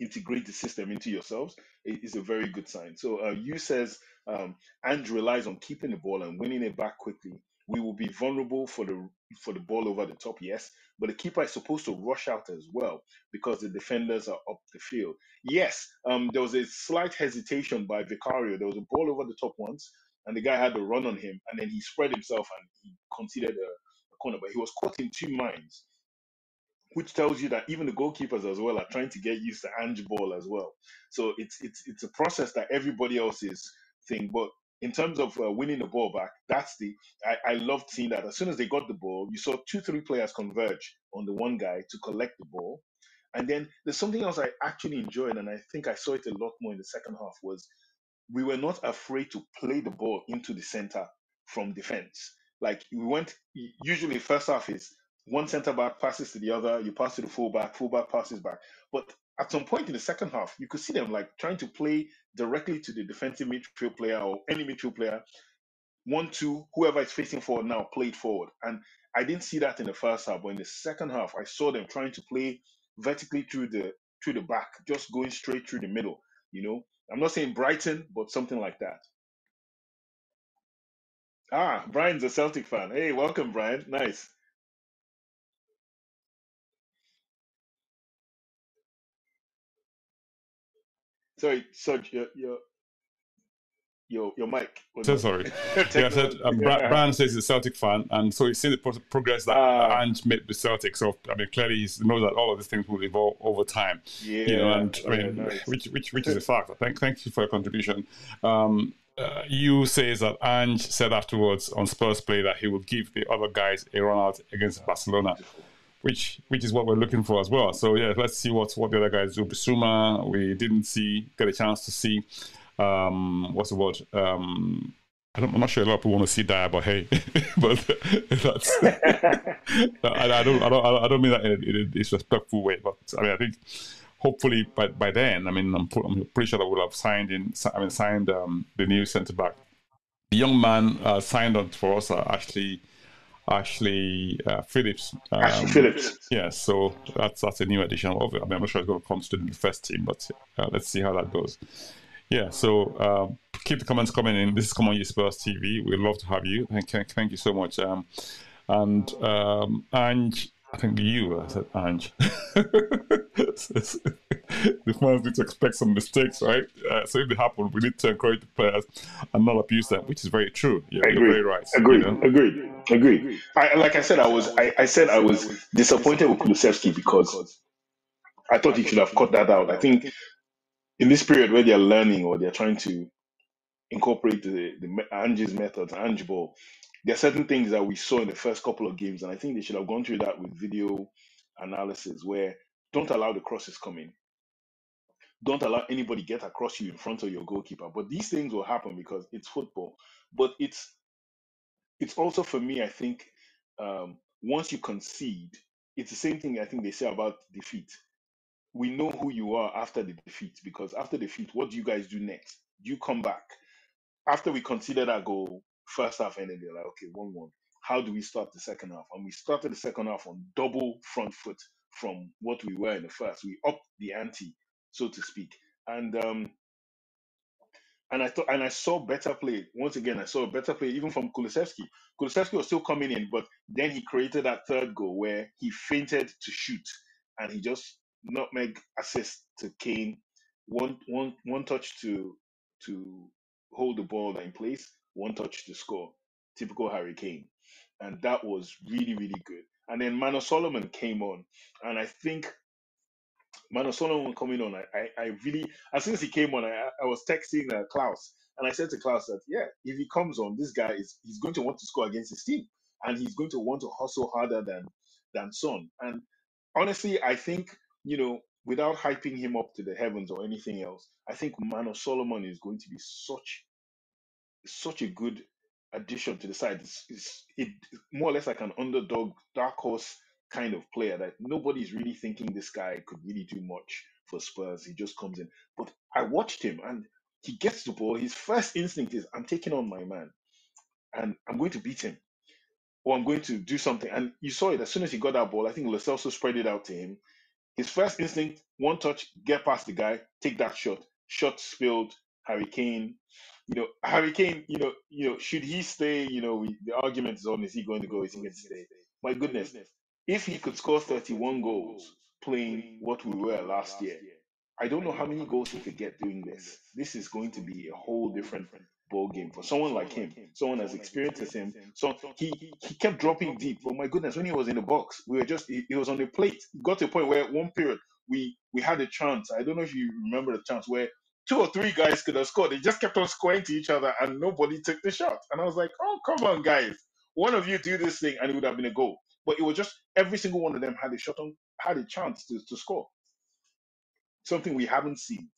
integrate the system into yourselves is a very good sign. So uh, you says um, and relies on keeping the ball and winning it back quickly. We will be vulnerable for the for the ball over the top, yes, but the keeper is supposed to rush out as well because the defenders are up the field. Yes, um, there was a slight hesitation by Vicario. There was a ball over the top once, and the guy had to run on him, and then he spread himself and he conceded a, a corner, but he was caught in two minds which tells you that even the goalkeepers as well are trying to get used to Ange ball as well. So it's it's it's a process that everybody else is thing. But in terms of uh, winning the ball back, that's the I, I loved seeing that. As soon as they got the ball, you saw two, three players converge on the one guy to collect the ball. And then there's something else I actually enjoyed, and I think I saw it a lot more in the second half, was we were not afraid to play the ball into the center from defense. Like we went usually first half is one center back passes to the other, you pass to the fullback, fullback passes back. But at some point in the second half, you could see them like trying to play directly to the defensive midfield player or any midfield player. One, two, whoever is facing forward now played forward. And I didn't see that in the first half, but in the second half, I saw them trying to play vertically through the through the back, just going straight through the middle. You know, I'm not saying Brighton, but something like that. Ah, Brian's a Celtic fan. Hey, welcome, Brian. Nice. Sorry, Soj, your your your your mic. So sorry. [LAUGHS] yeah, I said um, Brian says he's a Celtic fan, and so he's seen the progress that uh, Ange made with Celtic. So I mean, clearly he knows that all of these things will evolve over time. Yeah, you know, and I mean, nice. which which which is a [LAUGHS] fact. Thank thank you for your contribution. Um, uh, you says that Ange said afterwards on Spurs play that he would give the other guys a run out against Barcelona which which is what we're looking for as well. So yeah, let's see what what the other guys do. Bissouma, we didn't see get a chance to see. Um, what's the word? Um, I am not sure a lot of people want to see Dier, but hey, [LAUGHS] but [LAUGHS] that's [LAUGHS] I, I, don't I don't I don't mean that in a, in a disrespectful way. But I mean I think hopefully by by then I mean I'm, I'm pretty sure that we'll have signed in I mean signed um, the new centre back. The young man uh, signed on for us uh, actually Ashley uh, Phillips. Um, Ashley Phillips. Yeah, so that's that's a new addition of it. I mean, I'm not sure it's going to come to the first team, but uh, let's see how that goes. Yeah, so uh, keep the comments coming in. This is Come On Spurs TV. We'd love to have you. Thank, thank you so much. Um, and um, Ange I think you, I said Ange. [LAUGHS] the fans need to expect some mistakes, right? Uh, so if they happen, we need to encourage the players and not abuse them, which is very true. Yeah, agree. very right. Agreed. You know? Agreed. Agreed. I, like I said, I was I, I said I was disappointed with Kulusevski because I thought he should have cut that out. I think in this period where they're learning or they're trying to incorporate the, the Ange's methods, Ange ball, there are certain things that we saw in the first couple of games, and I think they should have gone through that with video analysis where don't allow the crosses come in. Don't allow anybody get across you in front of your goalkeeper. But these things will happen because it's football. But it's it's also for me, I think, um, once you concede, it's the same thing I think they say about defeat. We know who you are after the defeat because after defeat, what do you guys do next? Do you come back? After we conceded that goal, first half ended, they're like, okay, 1 1. How do we start the second half? And we started the second half on double front foot from what we were in the first. We upped the ante, so to speak. And um, and I thought, and I saw better play. Once again, I saw better play even from Kulusevski. Kulusevski was still coming in, but then he created that third goal where he feinted to shoot, and he just nutmeg assist to Kane. One, one, one touch to to hold the ball in place. One touch to score. Typical Harry Kane, and that was really, really good. And then Manor Solomon came on, and I think Manor Solomon coming on, I, I, I really, as soon as he came on, I, I was texting uh, Klaus, and I said to Klaus that, yeah, if he comes on, this guy is he's going to want to score against his team, and he's going to want to hustle harder than than Son. And honestly, I think you know, without hyping him up to the heavens or anything else, I think Manor Solomon is going to be such such a good addition to the side. It's, it's it more or less like an underdog, dark horse kind of player that nobody's really thinking this guy could really do much for Spurs. He just comes in. But I watched him and he gets the ball. His first instinct is, I'm taking on my man and I'm going to beat him or I'm going to do something. And you saw it as soon as he got that ball. I think Lo spread it out to him. His first instinct, one touch, get past the guy, take that shot. Shot spilled. Harry Kane you know, Harry Kane, you know, you know, should he stay? You know, the argument is on: is he going to go? Is he going to stay? My goodness, if he could score 31 goals playing what we were last year, I don't know how many goals he could get doing this. This is going to be a whole different ball game for someone like him, someone as experienced as him. So he he kept dropping deep. But my goodness, when he was in the box, we were just he, he was on the plate. got to a point where one period we we had a chance. I don't know if you remember the chance where two or three guys could have scored. They just kept on scoring to each other and nobody took the shot. And I was like, oh come on, guys. One of you do this thing and it would have been a goal. But it was just every single one of them had a shot on, had a chance to, to score. Something we haven't seen.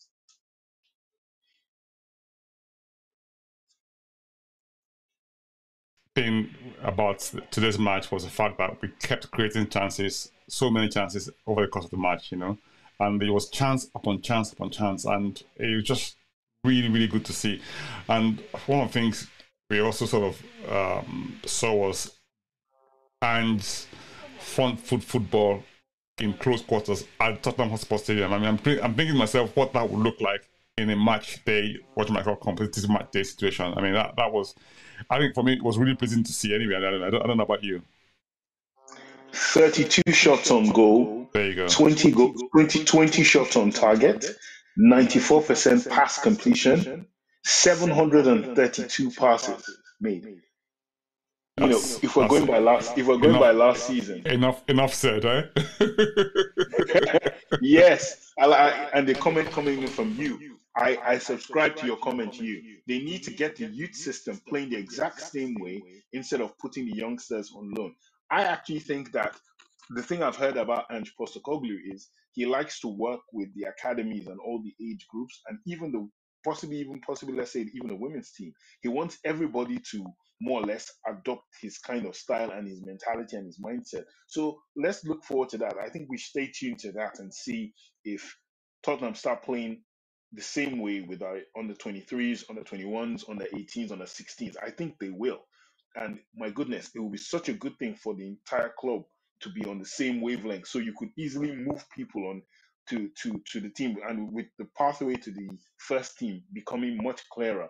Thing about today's match was the fact that we kept creating chances, so many chances over the course of the match, you know, and there was chance upon chance upon chance, and it was just really, really good to see. And one of the things we also sort of um, saw was and front foot football in close quarters at Tottenham Hotspur Stadium. I mean, I'm, I'm thinking myself what that would look like in a match day, what you might call competitive match day situation. I mean, that, that was, I think for me, it was really pleasing to see anyway. I don't, I don't know about you. 32 shots on goal. There you go. 20, go, 20, 20 shots on target. 94% pass completion. 732 passes made you know, if we're going by last, if we're going enough, by last season, enough, enough said, eh? [LAUGHS] yes, I, I, and the comment coming in from you, I, I subscribe to your comment. You, they need to get the youth system playing the exact same way instead of putting the youngsters on loan. I actually think that the thing I've heard about Ange Postecoglou is he likes to work with the academies and all the age groups, and even the possibly even possibly let's say even the women's team. He wants everybody to more or less adopt his kind of style and his mentality and his mindset. So let's look forward to that. I think we stay tuned to that and see if Tottenham start playing the same way with our under 23s, under 21s, under 18s, under 16s. I think they will. And my goodness, it will be such a good thing for the entire club to be on the same wavelength so you could easily move people on to to to the team and with the pathway to the first team becoming much clearer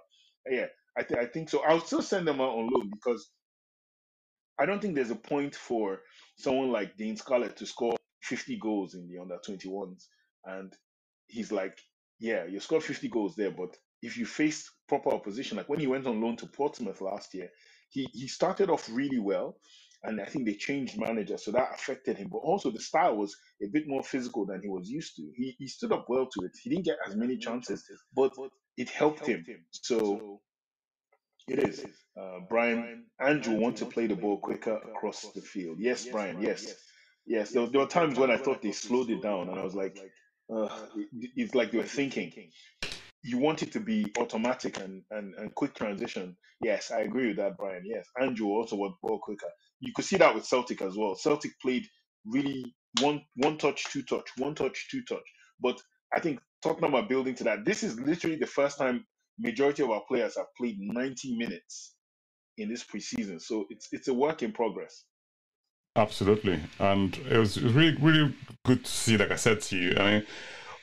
yeah I, th- I think so. I'll still send them out on loan because I don't think there's a point for someone like Dane Scarlett to score 50 goals in the under 21s. And he's like, yeah, you scored 50 goals there, but if you face proper opposition, like when he went on loan to Portsmouth last year, he, he started off really well. And I think they changed manager, so that affected him. But also, the style was a bit more physical than he was used to. He, he stood up well to it. He didn't get as many chances, but it helped him. So it is. Uh, Brian, Andrew want to play the ball quicker across the field. Yes, Brian. Yes, yes. There, there were times when I thought they slowed it down, and I was like, uh, it's like they were thinking. You want it to be automatic and, and, and quick transition. Yes, I agree with that, Brian. Yes, Andrew also want ball quicker. You could see that with Celtic as well. Celtic played really one one touch, two touch, one touch, two touch. But I think talking about building to that, this is literally the first time majority of our players have played 90 minutes in this preseason. So it's it's a work in progress. Absolutely, and it was really really good to see. Like I said to you, I mean,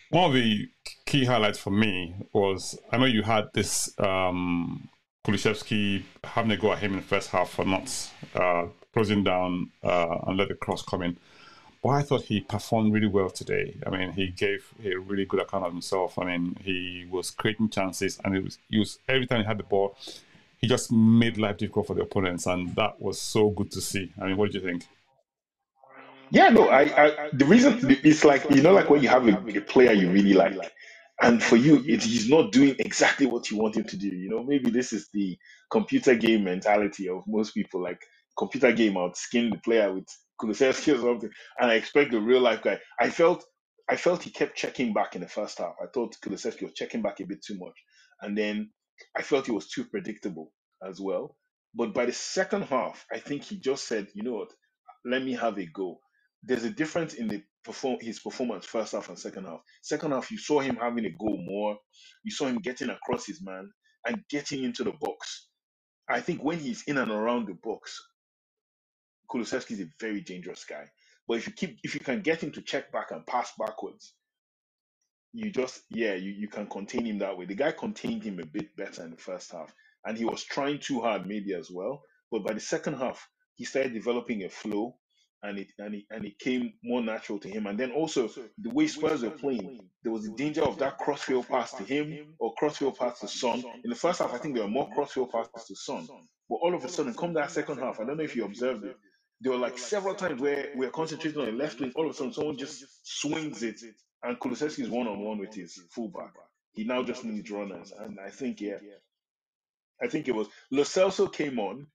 one of the key highlights for me was I know you had this um, Kulusevski having a go at him in the first half for not uh, closing down uh, and let the cross come in. But I thought he performed really well today. I mean, he gave a really good account of himself. I mean, he was creating chances, and it was, he was every time he had the ball, he just made life difficult for the opponents, and that was so good to see. I mean, what do you think? Yeah, no, I, I the reason it's like you know, like when you have a, a player you really like, and for you, it, he's not doing exactly what you want him to do. You know, maybe this is the computer game mentality of most people. Like computer game, out skin the player with Kulusevski or something, and I expect the real life guy. I felt, I felt he kept checking back in the first half. I thought Kulusevski was checking back a bit too much, and then I felt he was too predictable as well. But by the second half, I think he just said, you know what, let me have a go. There's a difference in the perform his performance first half and second half. Second half, you saw him having a go more. You saw him getting across his man and getting into the box. I think when he's in and around the box, Kulusevski is a very dangerous guy. But if you keep if you can get him to check back and pass backwards, you just yeah, you, you can contain him that way. The guy contained him a bit better in the first half. And he was trying too hard maybe as well. But by the second half, he started developing a flow and it and it and it came more natural to him. And then also the way Spurs were playing, there was a danger of that crossfield pass to him or crossfield pass to Son. In the first half, I think there were more crossfield passes to Son. But all of a sudden, come that second half, I don't know if you observed it. There were like several times where we are concentrating on the left wing. All of a sudden, someone just swings it, and Kulusevski is one on one with his fullback. He now just needs runners, and I think yeah, I think it was Lo Celso came on,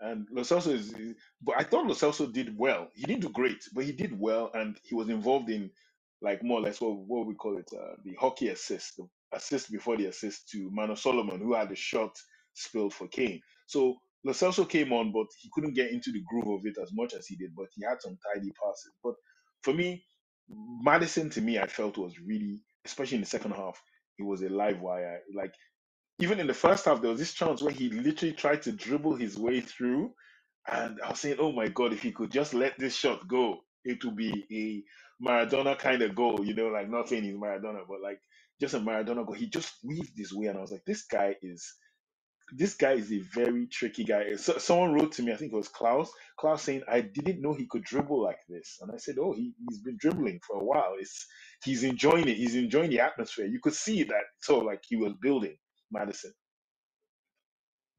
and Lo Celso is, but I thought Lo Celso did well. He didn't do great, but he did well, and he was involved in like more or less what what we call it, uh, the hockey assist, the assist before the assist to Manor Solomon, who had a shot spilled for Kane. So Lo Celso came on, but he couldn't get into the groove of it as much as he did, but he had some tidy passes. But for me, Maddison to me, I felt was really, especially in the second half, he was a live wire. Like even in the first half, there was this chance where he literally tried to dribble his way through. And I was saying, oh my God, if he could just let this shot go, it would be a Maradona kind of goal, you know, like not saying he's Maradona, but like just a Maradona goal. He just weaved his way. And I was like, this guy is this guy is a very tricky guy. So, someone wrote to me, I think it was Klaus, Klaus saying, I didn't know he could dribble like this. And I said, Oh, he, he's been dribbling for a while. It's he's enjoying it, he's enjoying the atmosphere. You could see that so like he was building Maddison.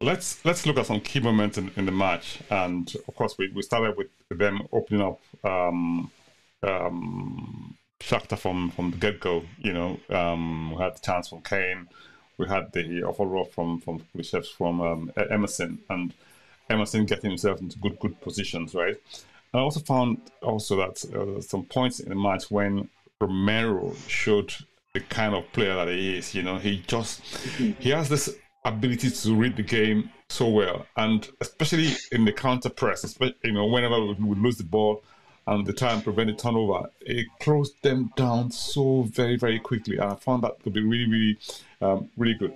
Let's let's look at some key moments in, in the match. And of course we, we started with them opening up um um Shakhtar from, from the get go, you know. Um we had the chance from Kane we had the overall from from Kulusevski from um, Emerson and Emerson getting himself into good good positions, right? I also found also that uh, some points in the match when Romero showed the kind of player that he is. You know, he just he has this ability to read the game so well, and especially in the counter press, you know whenever we would lose the ball and the time prevent the turnover, it closed them down so very very quickly, and I found that to be really really um, really good.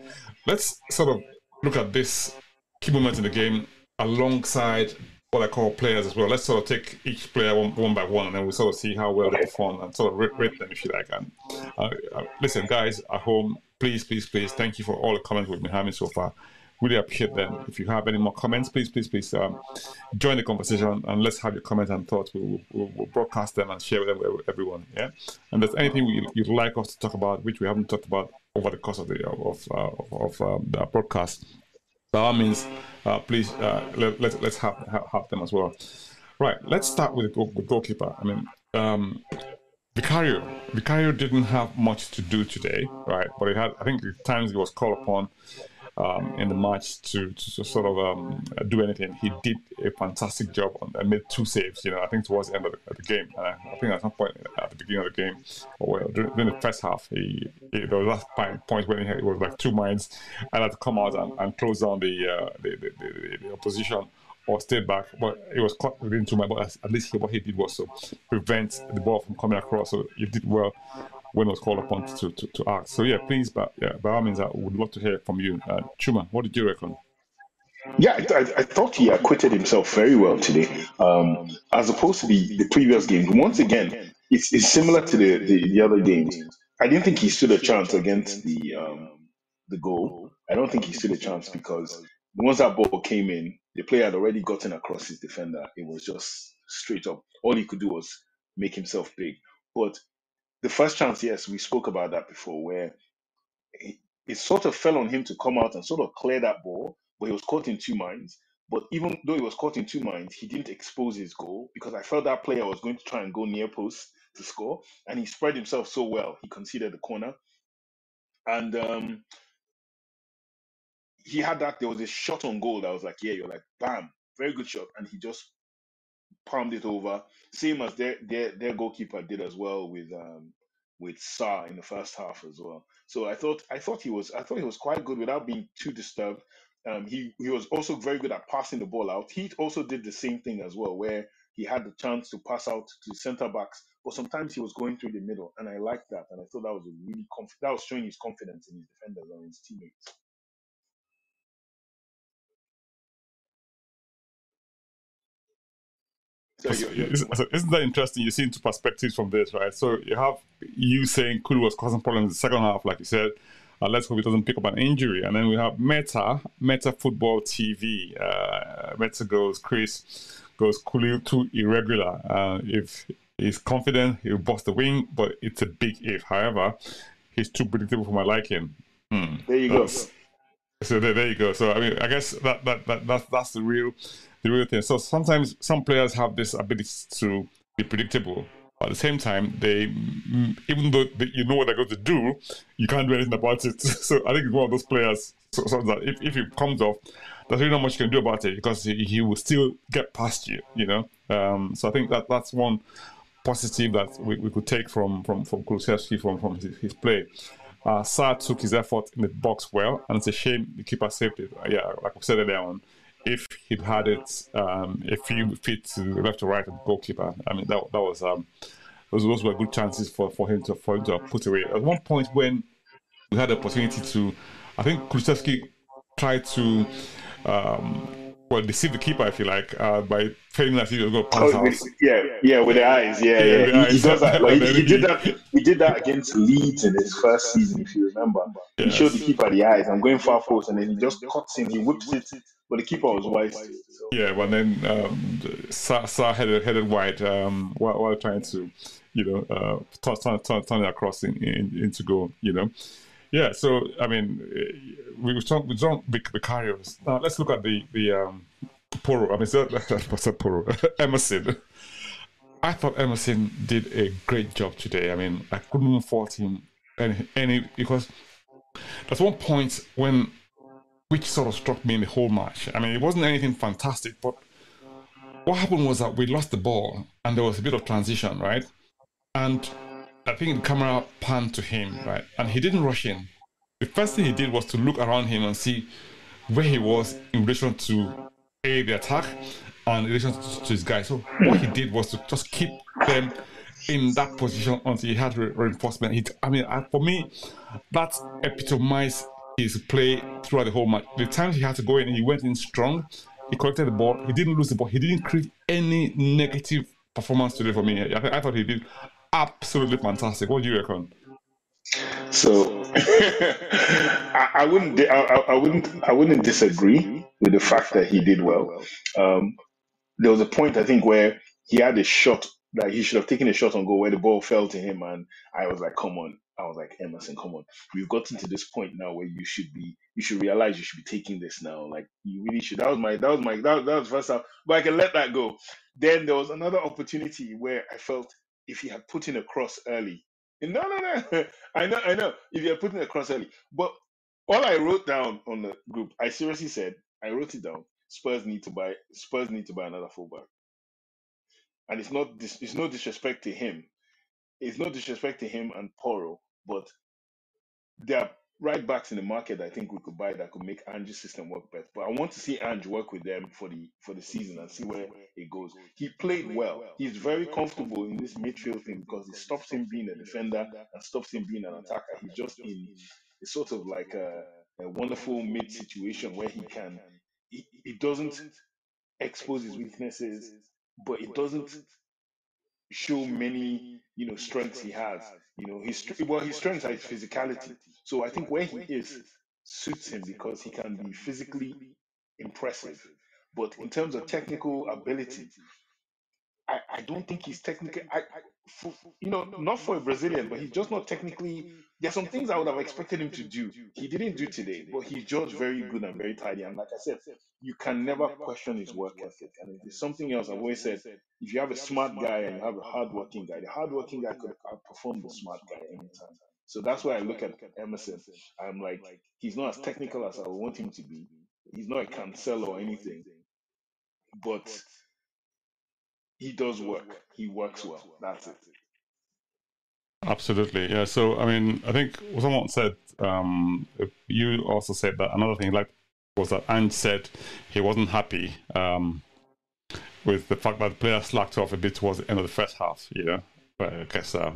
Let's sort of look at this key moment in the game alongside what I call players as well. Let's sort of take each player one, one by one, and then we'll sort of see how well they perform and sort of rate, rate them if you like. And uh, uh, listen, guys at home, please, please, please, thank you for all the comments we've been having so far. Really appreciate them. If you have any more comments, please, please, please um, join the conversation and let's have your comments and thoughts. We'll, we'll, we'll broadcast them and share them with everyone. Yeah. And if there's anything you'd like us to talk about, which we haven't talked about over the course of the of uh, of, um, the broadcast, by all means, uh, please uh, let, let, let's have, have, have them as well. Right. Let's start with the goalkeeper. I mean, um, Vicario. Vicario didn't have much to do today, right? But he had, I think, times he was called upon um, in the match to, to sort of um, do anything. He did a fantastic job on, and made two saves. You know, I think towards the end of the, of the game. I, I, think at some point at the beginning of the game, or during, during the first half, he, he there was that point when he, it was like two minds and had to come out and, and close down the, uh, the, the, the, the opposition or stay back, but it was caught within two minds. But at least what he did was to prevent the ball from coming across. So you did well when it was called upon to, to, to act. So yeah, please, but yeah, by all means, I would love to hear from you. Uh, Chuma, what did you reckon? Yeah, I, I, I thought he acquitted himself very well today, um, as opposed to the, the previous games. Once again, it's, it's similar to the, the, the other games. I didn't think he stood a chance against the um, the goal. I don't think he stood a chance because once that ball came in, the player had already gotten across his defender. It was just straight up. All he could do was make himself big. But the first chance, yes, we spoke about that before, where it, sort of fell on him to come out and sort of clear that ball, but he was caught in two minds. But even though he was caught in two minds, he didn't expose his goal because I felt that player was going to try and go near post to score, and he spread himself so well. He conceded the corner, and um, he had that. There was a shot on goal that was like, yeah, you're like, bam, very good shot, and he just palmed it over. Same as their their their goalkeeper did as well with um with Sarr in the first half as well. So I thought I thought he was I thought he was quite good without being too disturbed. Um, he he was also very good at passing the ball out. He also did the same thing as well, where he had the chance to pass out to centre backs, but sometimes he was going through the middle, and I liked that. And I thought that was a really conf- that was showing his confidence in his defenders and his teammates. So Because you you isn't so isn't that interesting? You see into perspectives from this, right? So you have you saying Kulu was causing problems in the second half, like you said. Uh, let's hope he doesn't pick up an injury. And then we have Meta, Meta Football TV. Uh, Meta goes, Chris goes, Kulu too irregular. Uh, if he's confident, he'll bust the wing, but it's a big if. However, he's too predictable for my liking. Hmm. there you go. So there, there you go. So I mean, I guess that, that, that that's that's the real the real thing. So sometimes some players have this ability to be predictable. At the same time, they mm, even though they, you know what they're going to do, you can't do anything about it. [LAUGHS] So I think it's one of those players. So, so that if, if it comes off, there's really not much you can do about it because he, he will still get past you. You know. Um, so I think that that's one positive that we, we could take from from from Kulusevski from from his, his play. Uh, Sarr took his effort in the box well, and it's a shame the keeper saved it. Yeah, like we said earlier on, if he'd had it um, a few feet to left or right of goalkeeper, I mean that that was um, those, those were good chances for, for him to for him to put away. At one point when we had the opportunity to, I think Kulusevski tried to um, well deceive the keeper if you like uh, by feigning that he was going to pass Oh, with, out. yeah, yeah, with the eyes, yeah, Yeah, yeah. with the He, he does that. Like, he, he did that. [LAUGHS] He did that against Leeds in his first season, if you remember. He showed the keeper the eyes. I'm going far post, and then he just cuts in. He whips it, but the keeper was white. Yeah, but then um, Sarr, Sarr headed headed wide um, while, while trying to, you know, uh, turn, turn, turn, it across in, in, into goal. You know, yeah. So I mean, eh, we we talk we don't the carriers. Now let's look at the the um, Porro. I mean, [LAUGHS] what's that Porro? [LAUGHS] Emerson. I thought Emerson did a great job today. I mean, I couldn't fault him any, any because there's one point when which sort of struck me in the whole match. I mean, it wasn't anything fantastic, but what happened was that we lost the ball and there was a bit of transition, right? And I think the camera panned to him, right? And he didn't rush in. The first thing he did was to look around him and see where he was in relation to a the attack and in relation to, to his guys. So what he did was to just keep them in that position until he had re- reinforcement. He, I mean, for me, that epitomized his play throughout the whole match. The times he had to go in, he went in strong. He collected the ball. He didn't lose the ball. He didn't create any negative performance today for me. I, I thought he did absolutely fantastic. What do you reckon? So [LAUGHS] I, I wouldn't I I wouldn't I wouldn't disagree with the fact that he did well. Um, there was a point I think where he had a shot that he should have taken a shot on goal where the ball fell to him, and I was like, "Come on!" I was like, "Emerson, come on! We've gotten to this point now where you should be you should realize you should be taking this now. Like you really should." That was my that was my that, that was first time, but I can let that go. Then there was another opportunity where I felt if he had put in a cross early. No, no, no. [LAUGHS] I know, I know. If you had put in a cross early, but all I wrote down on the group, I seriously said, I wrote it down. Spurs need to buy. Spurs need to buy another fullback, and it's not. Dis, it's no disrespect to him. It's no disrespect to him and Porro, but there are right backs in the market I think we could buy that could make Ange's system work better. But I want to see Ange work with them for the for the season and see where it goes. He played well. He's very comfortable in this midfield thing because it stops him being a defender and stops him being an attacker. He's just in it's sort of like a, a wonderful mid situation where he can he, he doesn't expose his weaknesses, but it doesn't show many you know strengths he has. You know, his well, his strengths are his physicality. So I think where he is suits him because he can be physically impressive. But in terms of technical ability, I, I don't think he's technically, I, for, you know, not for a Brazilian, but he's just not technically. There's some things I would have expected him to do. He didn't do today, but he's just very good and very tidy. And like I said, you can never question his work ethic. And there's something else I've always said, if you have a smart guy and you have a hardworking guy, the hardworking guy could outperform the smart guy anytime. So that's why I look at Emerson. I'm like, he's not as technical as I want him to be. He's not a Cancelo or anything, but he does work. He works well. That's it. Absolutely, yeah. So I mean, I think someone said um, you also said that another thing like was that Ange said he wasn't happy um, with the fact that the players slacked off a bit towards the end of the first half. You know, but I guess uh,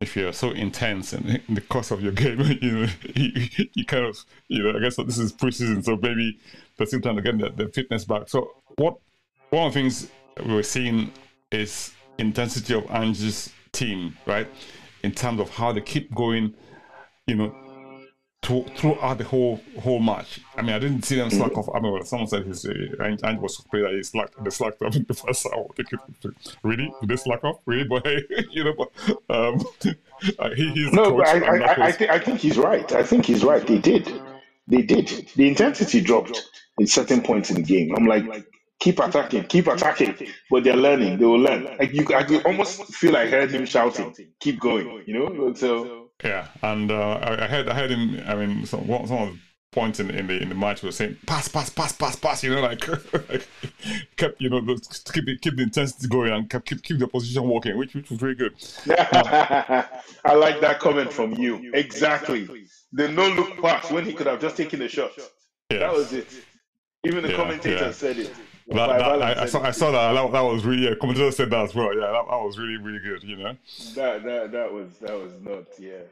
if you're so intense in, in, the course of your [LAUGHS] game, you know, you, you, kind of, you know, I guess this is preseason, so maybe they're still trying to get the, the fitness back. So what one of the things were seeing is intensity of Ange's team, right? In terms of how they keep going, you know, to, throughout the whole whole match. I mean, I didn't see them slack off. I mean, someone said his uh, was surprised that he slacked, they slacked off [LAUGHS] in the first hour. really? Did they slack off? Really? But hey, [LAUGHS] you know, but um, [LAUGHS] he, he's no, but I, I, I, think, I think he's right. I think he's right. They did. They did. The intensity dropped at certain points in the game. I'm like, keep attacking, keep attacking. But they're learning. They will learn. Like you, I could almost feel I heard him shouting, "Keep going!" You know. So yeah, and uh, I, I heard I heard him. I mean, some some of the points in, in the in the match was saying pass, pass, pass, pass, pass. You know, like, [LAUGHS] like kept you know keep the, keep the intensity going and keep keep, keep the position working, which which was very good. [LAUGHS] I like that comment from you. Exactly. The no look pass when he could have just taken the shot. Yeah. That was it. Even the yeah, commentator yeah. said it. That, that, I, I, saw, I saw that. that. That was really. Yeah, commentator said that as well. Yeah, that, that was really really good. You know. That that that was that was nuts. Yeah.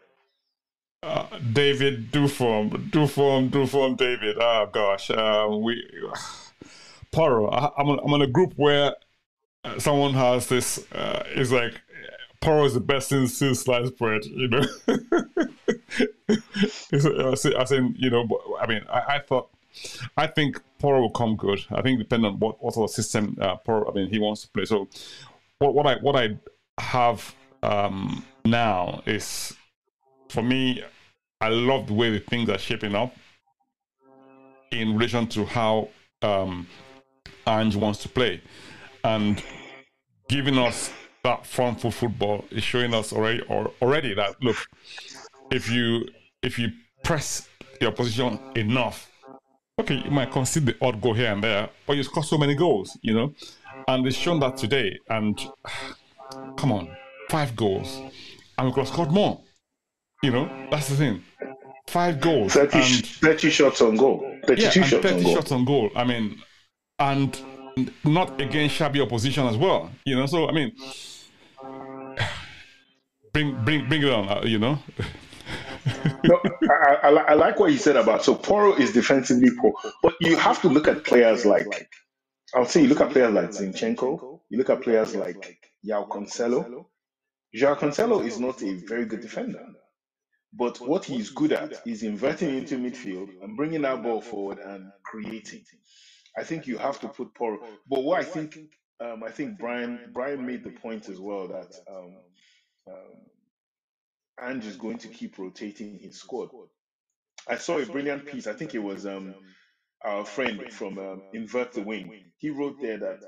Uh, David Duform, Duform, Duform, David. Oh gosh, uh, we. [SIGHS] Porro, I, am on, I'm on a group where uh, someone has this. Uh, is like Porro is the best since since sliced bread. You know. [LAUGHS] I saying, you know, I mean, I, I thought I think Porro will come good. I think depending on what, what sort of system uh, Porro, I mean, he wants to play. So what, what I what I have um, now is for me, I love the way the things are shaping up in relation to how um, Ange wants to play, and giving us that front foot football is showing us already or already that look, if you if you press your position enough okay, you might concede the odd goal here and there, but you score so many goals, you know? And they've shown that today. And [SIGHS] come on, five goals. And we could have scored more. You know, that's the thing. Five goals. 30, and, 30 shots on goal. 32 yeah, shots 30 on goal. shots on goal. I mean, and not against shabby opposition as well. You know, so I mean, [SIGHS] bring bring bring it on. Uh, you know. no, I, I, like what you said about so Porro is defensively poor, but you have to look at players like I'll say you look at players like Zinchenko, you look at players like João Cancelo. João Cancelo is not a very good defender, but what he's good at is inverting into midfield and bringing that ball forward and creating. I think you have to put Porro. But what I think, um, I think Brian Brian made the point as well that um, um, Ange is going to keep rotating his squad. I saw a brilliant piece. I think it was um, our friend from um, Invert the Wing. He wrote there that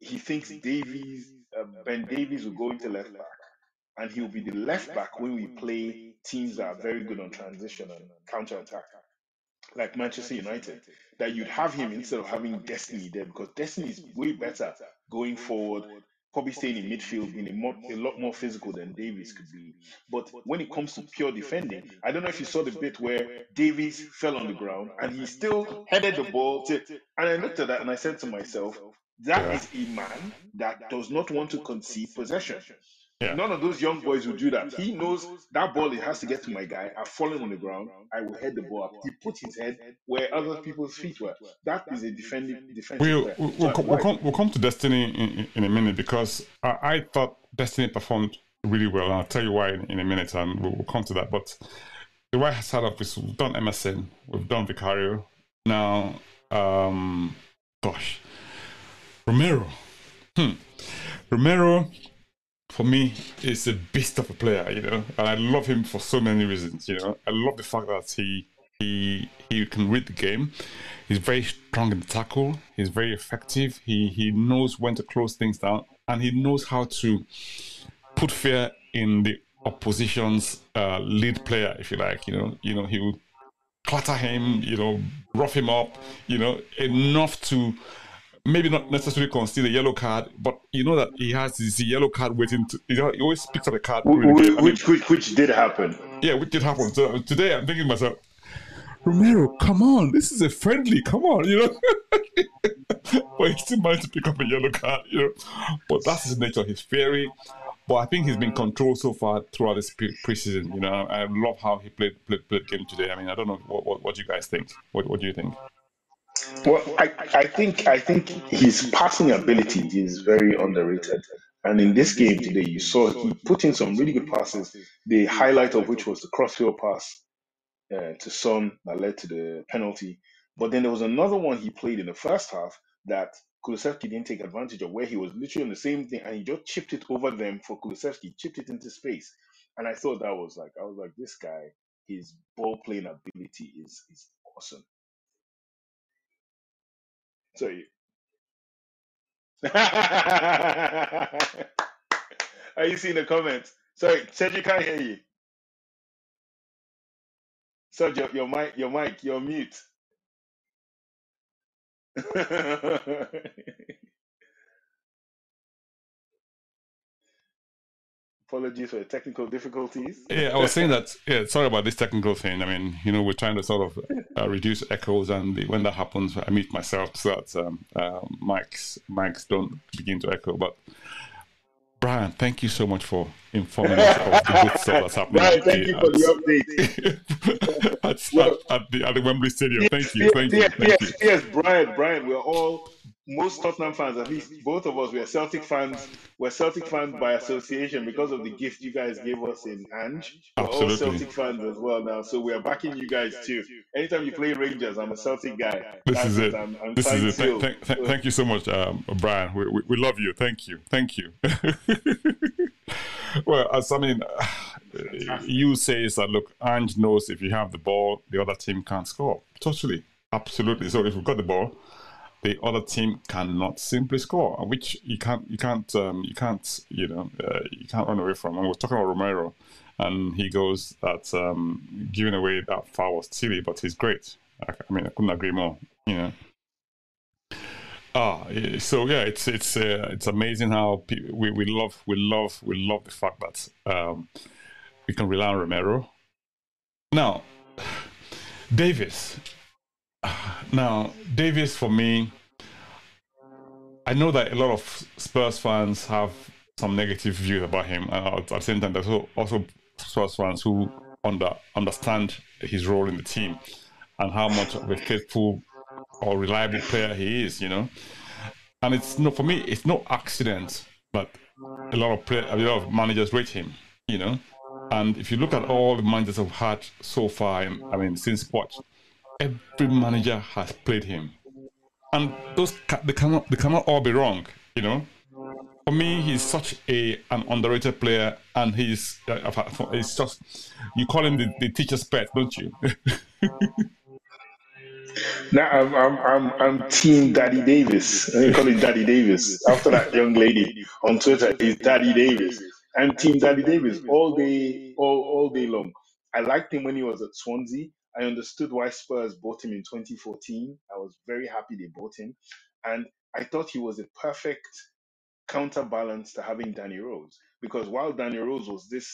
he thinks Davies, uh, Ben Davies will go into left back, and he'll be the left back when we play teams that are very good on transition and counter attack, like Manchester United. That you'd have him instead of having Destiny there because Destiny is way better going forward probably staying in midfield, being a, more, a lot more physical than Davies could be. But when it comes to pure defending, I don't know if you saw the bit where Davies fell on the ground and he still headed the ball to, and I looked at that and I said to myself, that is a man that does not want to concede possession. Yeah. None of those young boys will do that. He knows that ball it has to get to my guy. I've fallen on the ground. I will head the ball up. He put his head where other people's feet were. That is a defending defensive We'll, we'll, we'll, we'll come, we'll come to Destiny in, in, a minute because I, I thought Destiny performed really well. And I'll tell you why in, in a minute, and we'll, we'll come to that. But the way I start off is we've done Emerson, we've done Vicario. Now, um, gosh, Romero. Hmm. Romero, for me, is a beast of a player, you know, and I love him for so many reasons. You know, I love the fact that he he he can read the game. He's very strong in the tackle. He's very effective. He he knows when to close things down, and he knows how to put fear in the opposition's uh, lead player, if you like. You know, you know he will clatter him, you know, rough him up, you know, enough to maybe not necessarily concede a yellow card, but you know that he has this yellow card waiting to. You know, he always picks up a card. Wh- during the wh- game. I mean, which, which which did happen. yeah, which did happen. So today I'm thinking to myself, Romero, come on, this is a friendly, come on, you know. [LAUGHS] but he still managed to pick up a yellow card, you know. But that's his nature. He's fiery. But I think he's been controlled so far throughout this pre- preseason. You know, I love how he played played, played game today. I mean, I don't know what, what, what you guys think. What what do you think? Well, I, I think I think his passing ability is very underrated. And in this game today, you saw he put in some really good passes. The highlight of which was the crossfield pass uh, to Son that led to the penalty. But then there was another one he played in the first half that Kulusevski didn't take advantage of, where he was literally on the same thing and he just chipped it over them for Kulusevski, chipped it into space. And I thought that was like, I was like, this guy, his ball playing ability is is awesome. So you- [LAUGHS] Are you seeing the comments? Sorry, Cedric can't hear you. Serge, your, your mic, your mic, you're mute. [LAUGHS] Apologies for the technical difficulties. Yeah, I was saying that. Yeah, sorry about this technical thing. I mean, you know, we're trying to sort of uh, reduce echoes, and when that happens, I mute myself so that um, uh, mics mics don't begin to echo. But Brian, thank you so much for informing us of the good stuff that's happening. Right, thank you for the update. [LAUGHS] at, at, at the at the Wembley Stadium. Thank you, thank you, yes, thank yes, you. yes, Brian, Brian, we're all most Tottenham fans, at least both of us, we're Celtic fans. We're Celtic fans by association because of the gift you guys gave us in Ange. We're all Celtic fans as well now, so we're backing you guys too. Anytime you play Rangers, I'm a Celtic guy. This That's is it. I'm, I'm This is it. Thank, sealed. thank, thank, thank you so much, um, Brian. We, we, we love you. Thank you. Thank you. [LAUGHS] well, as I mean, [SIGHS] you say is that look, Ange knows if you have the ball, the other team can't score. Totally, absolutely. So if we've got the ball, the other team cannot simply score, which you can't, you can't, um, you can't, you know, uh, you can't run away from. And we're talking about Romero, and he goes that um, giving away that foul was silly, but he's great. I, I mean, I couldn't agree more. You know. Ah, so yeah, it's it's uh, it's amazing how pe- we, we love we love we love the fact that um, we can rely on Romero. Now, [SIGHS] Davies. Now, Davies for me, I know that a lot of Spurs fans have some negative views about him, and at the same time, there's also- Spurs fans who under understand his role in the team and how much of a faithful or reliable player he is, you know. And it's no for me, it's no accident that a lot of play, a lot of managers rate him, you know. And if you look at all the managers I've had so far, I mean since what, every manager has played him, and those they cannot they cannot all be wrong, you know. For me, he's such a an underrated player, and he's uh, it's just you call him the, the teacher's pet, don't you? [LAUGHS] Now I'm I'm I'm I'm Team Daddy Davies. I call it Daddy Davies. After that young lady on Twitter is Daddy Davies. I'm Team Daddy Davies all day, all all day long. I liked him when he was at Swansea. I understood why Spurs bought him in 2014. I was very happy they bought him, and I thought he was a perfect counterbalance to having Danny Rose because while Danny Rose was this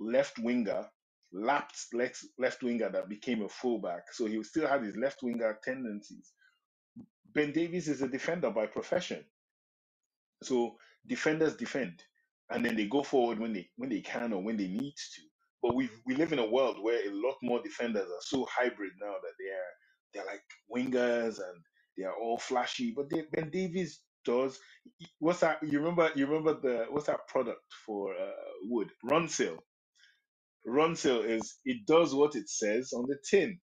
left winger, lapped left, left winger that became a fullback, so he still had his left winger tendencies. Ben Davies is a defender by profession. So defenders defend, and then they go forward when they when they can or when they need to. But we we live in a world where a lot more defenders are so hybrid now that they are they're like wingers and they are all flashy. But they, Ben Davies does what's that? You remember you remember the what's that product for uh, wood? Ronseal. Ronseal is it does what it says on the tin.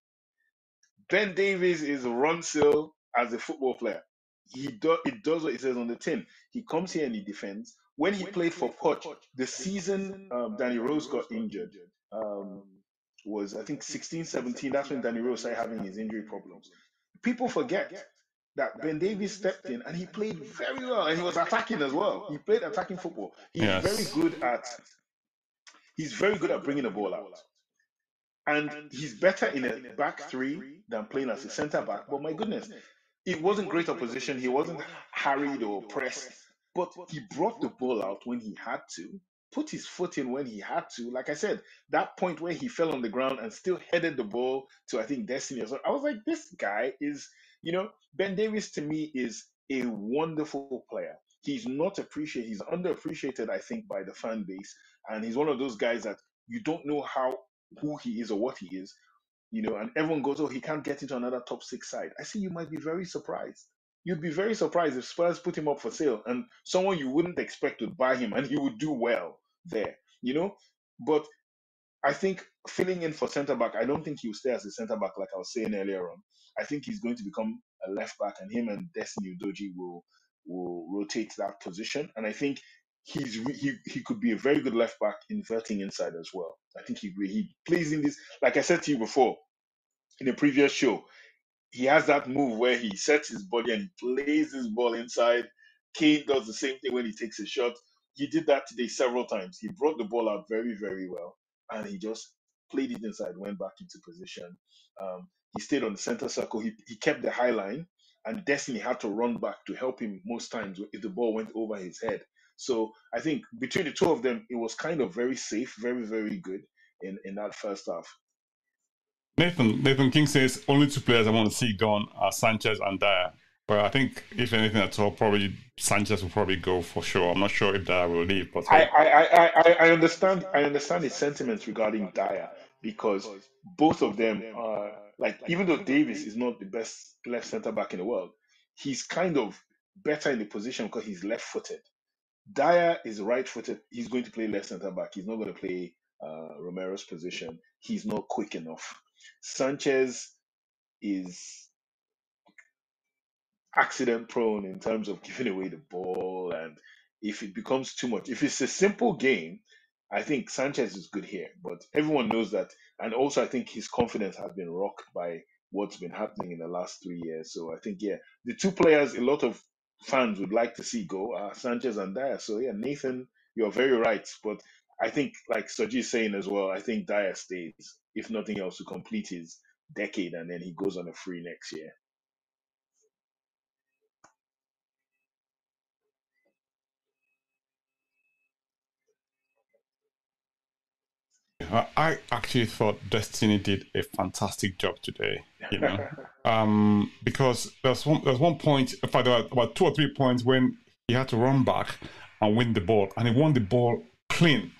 Ben Davies is Ronseal as a football player. He do, it does what it says on the tin. He comes here and he defends. When he played for Poch, the season um, Danny Rose got injured um, was, I think, 16, 17. That's when Danny Rose started having his injury problems. People forget that Ben Davies stepped in and he played very well and he was attacking as well. He played attacking football. He's Yes. very good at he's very good at bringing the ball out. And he's better in a back three than playing as a centre back. But my goodness, it wasn't great opposition. He wasn't harried or pressed, but he brought the ball out when he had to, put his foot in when he had to. Like I said, that point where he fell on the ground and still headed the ball to, I think, Destiny. I was like, this guy is, you know, Ben Davies to me is a wonderful player. He's not appreciated, he's underappreciated, I think, by the fan base. And he's one of those guys that you don't know how who he is or what he is you know, and everyone goes, oh, he can't get into another top six side. I say you might be very surprised. You'd be very surprised if Spurs put him up for sale and someone you wouldn't expect would buy him and he would do well there, you know. But I think filling in for centre back, I don't think he'll stay as a centre back like I was saying earlier on. I think he's going to become a left back, and him and Destiny Udogie will will rotate that position. And I think he's he he could be a very good left back inverting inside as well. I think he he plays in this. Like I said to you before in the previous show, he has that move where he sets his body and he plays his ball inside. Kane does the same thing when he takes a shot. He did that today several times. He brought the ball out very, very well, and he just played it inside, went back into position. Um, he stayed on the center circle. He, he kept the high line, and Destiny had to run back to help him most times if the ball went over his head. So I think between the two of them, it was kind of very safe, very, very good in, in that first half. Nathan Nathan King says only two players I want to see gone are Sanchez and Dier. But I think if anything at all, probably Sanchez will probably go for sure. I'm not sure if Dier will leave, but I, I, I, I, understand I understand his sentiments regarding Dier because both of them are like even though Davies is not the best left centre back in the world, he's kind of better in the position because he's left footed. Dier is right footed. He's going to play left centre back. He's not going to play uh, Romero's position. He's not quick enough. Sanchez is accident prone in terms of giving away the ball and if it becomes too much if it's a simple game i think sanchez is good here but everyone knows that and also i think his confidence has been rocked by what's been happening in the last three years. So i think yeah the two players a lot of fans would like to see go are sanchez and dier so yeah nathan you're very right but i think like Soji is saying as well i think dier stays if nothing else to complete his decade and then he goes on a free next year I I actually thought Destiny did a fantastic job today. You know, [LAUGHS] um, because there's one there's one point, in fact, there were about two or three points when he had to run back and win the ball, and he won the ball clean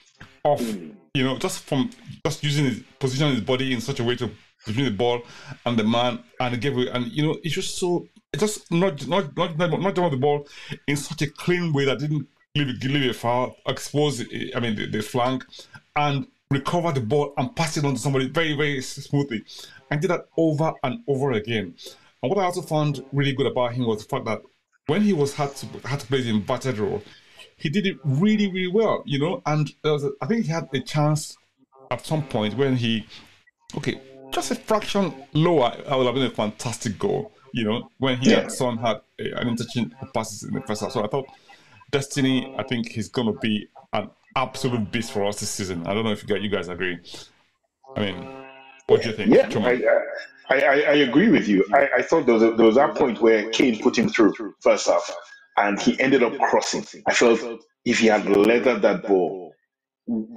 off. Hmm. You know, just from just using his positioning his body in such a way to between the ball and the man, and it gave it, and you know, it's just so it's just not not not not, not doing the ball in such a clean way that didn't leave it leave it foul, expose I mean the, the flank, and recover the ball and pass it on to somebody very very smoothly, and did that over and over again. And what I also found really good about him was the fact that when he was had to had to play the inverted role, he did it really really well. You know, and was I think he had a chance at some point when he okay just a fraction lower, I would have been a fantastic goal. You know, when he Yeah. and Son had a, an interchange of passes in the first half. So I thought Destiny, I think he's going to be an absolute beast for us this season. I don't know if you guys, you guys agree. I mean, what do you think? Yeah, I, I, I, I agree with you. I, I thought there was, a, there was that point where Kane put him through first half. And he ended up crossing. I felt if he had leathered that ball,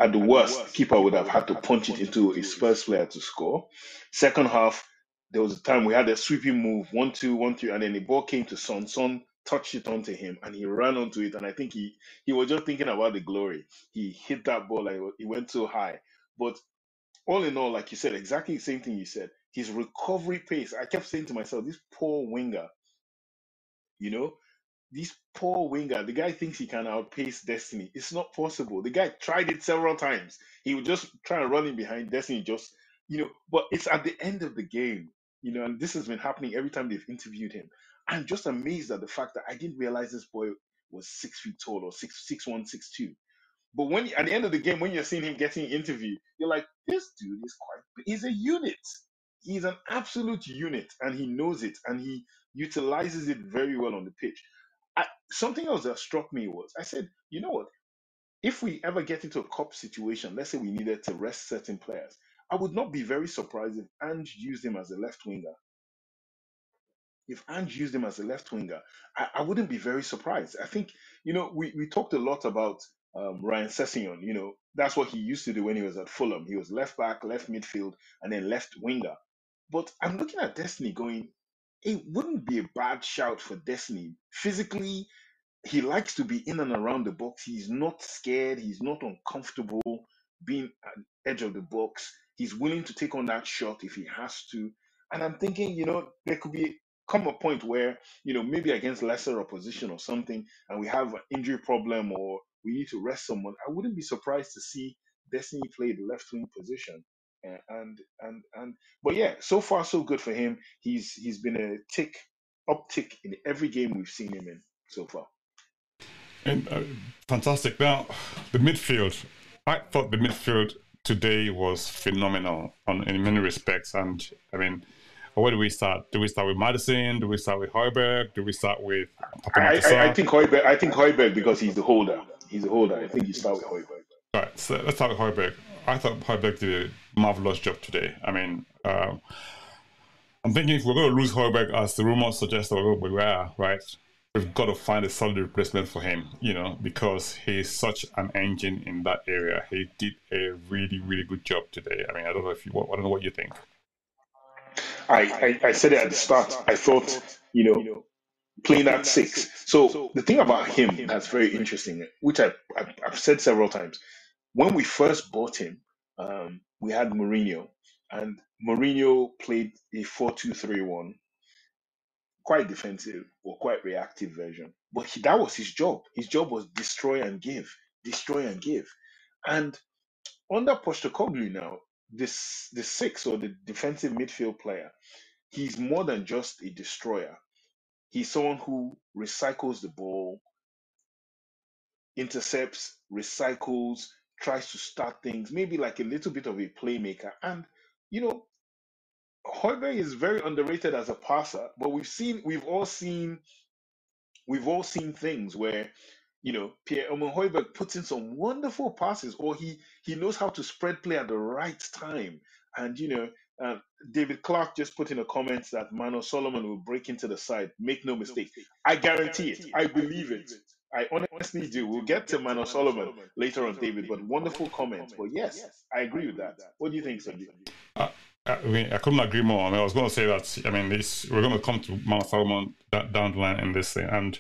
at the worst, keeper would have had to punch it into his first player to score. Second half, there was a time we had a sweeping move, one two, one two, and then the ball came to Son. Son touched it onto him, and he ran onto it. And I think he he was just thinking about the glory. He hit that ball, like it went so high. But all in all, like you said, exactly the same thing you said. His recovery pace. I kept saying to myself, this poor winger, you know, this poor winger, the guy thinks he can outpace Destiny. It's not possible. The guy tried it several times. He would just try and run in behind Destiny, just you know. But it's at the end of the game, you know, and this has been happening every time they've interviewed him. I'm just amazed at the fact that I didn't realize this boy was six feet tall or six six one six two. But when at the end of the game, when you're seeing him getting interviewed, you're like, this dude is quite. He's a unit. He's an absolute unit, and he knows it, and he utilizes it very well on the pitch. Something else that struck me was I said, you know what? If we ever get into a cup situation, let's say we needed to rest certain players, I would not be very surprised if Ange used him as a left winger. If Ange used him as a left winger, I, I wouldn't be very surprised. I think, you know, we, we talked a lot about um, Ryan Sessegnon. You know, that's what he used to do when he was at Fulham. He was left back, left midfield, and then left winger. But I'm looking at Destiny going, it wouldn't be a bad shout for Destiny. Physically, he likes to be in and around the box. He's not scared. He's not uncomfortable being at the edge of the box. He's willing to take on that shot if he has to. And I'm thinking, you know, there could be come a point where, you know, maybe against lesser opposition or something, and we have an injury problem or we need to rest someone. I wouldn't be surprised to see Destiny play the left wing position. Uh, and and and but yeah, so far so good for him. He's he's been a tick uptick in every game we've seen him in so far. And, uh, fantastic. Now, the midfield. I thought the midfield today was phenomenal on, in many respects. And I mean, where do we start? Do we start with Maddison? Do we start with Højbjerg? Do we start with? I, I, I, think Højbjerg. I think Højbjerg because he's the holder. He's a holder. I think you start with Højbjerg. Right. So let's start with Højbjerg. I thought Højbjerg did a marvelous job today. I mean, um, I'm thinking if we're going to lose Højbjerg, as the rumors suggest that we are, right? We've got to find a solid replacement for him, you know, because he's such an engine in that area. He did a really, really good job today. I mean, I don't know if you, I don't know what you think. I, I, I said it at the start. I thought, you know, playing at six. So the thing about him that's very interesting, which I, I've said several times, when we first bought him, um, we had Mourinho, and Mourinho played a 4 2 3 1, quite defensive or quite reactive version. But he, that was his job. His job was destroy and give, destroy and give. And under Postecoglou now, this the six or the defensive midfield player, he's more than just a destroyer. He's someone who recycles the ball, intercepts, recycles, tries to start things, maybe like a little bit of a playmaker. And you know, Højbjerg is very underrated as a passer, but we've seen, we've all seen, we've all seen things where, you know, Pierre Emil Højbjerg puts in some wonderful passes, or he he knows how to spread play at the right time. And you know, uh, David Clark just put in a comment that Manor Solomon will break into the side. Make no mistake, I guarantee it. I believe it. I honestly do. We'll get to Manor Solomon later on, David, but wonderful comments. But yes, I agree with that. What do you think, Sandeep? I mean, I couldn't agree more. I mean, I was going to say that. I mean, this we're going to come to Manor Solomon down the line in this thing, and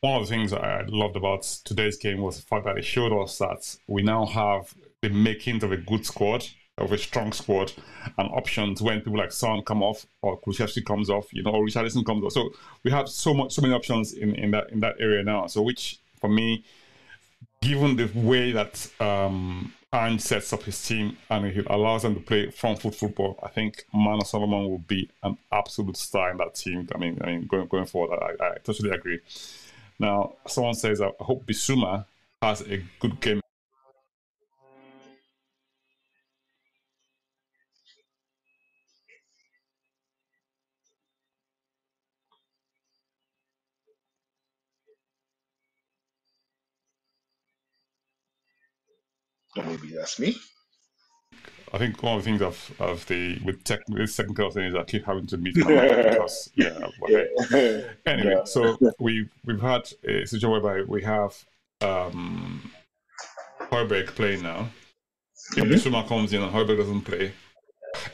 one of the things I loved about today's game was the fact that it showed us that we now have the makings of a good squad, of a strong squad, and options when people like Son come off or Kulusevski comes off, you know, or Richarlison comes off. So we have so much, so many options in, in that in that area now. So which for me, given the way that um, Ange sets up his team and he allows them to play front foot football, I think Manor Solomon will be an absolute star in that team. I mean, I mean, going going forward, I, I totally agree. Now, someone says, I hope Bissouma has a good game. Maybe that's me. I think one of the things of of the with tech this technical thing is I keep having to meet [LAUGHS] because yeah. yeah. Anyway, yeah. so we we've had a situation whereby we have um Højbjerg playing now. If mm-hmm. Comes in and Højbjerg doesn't play,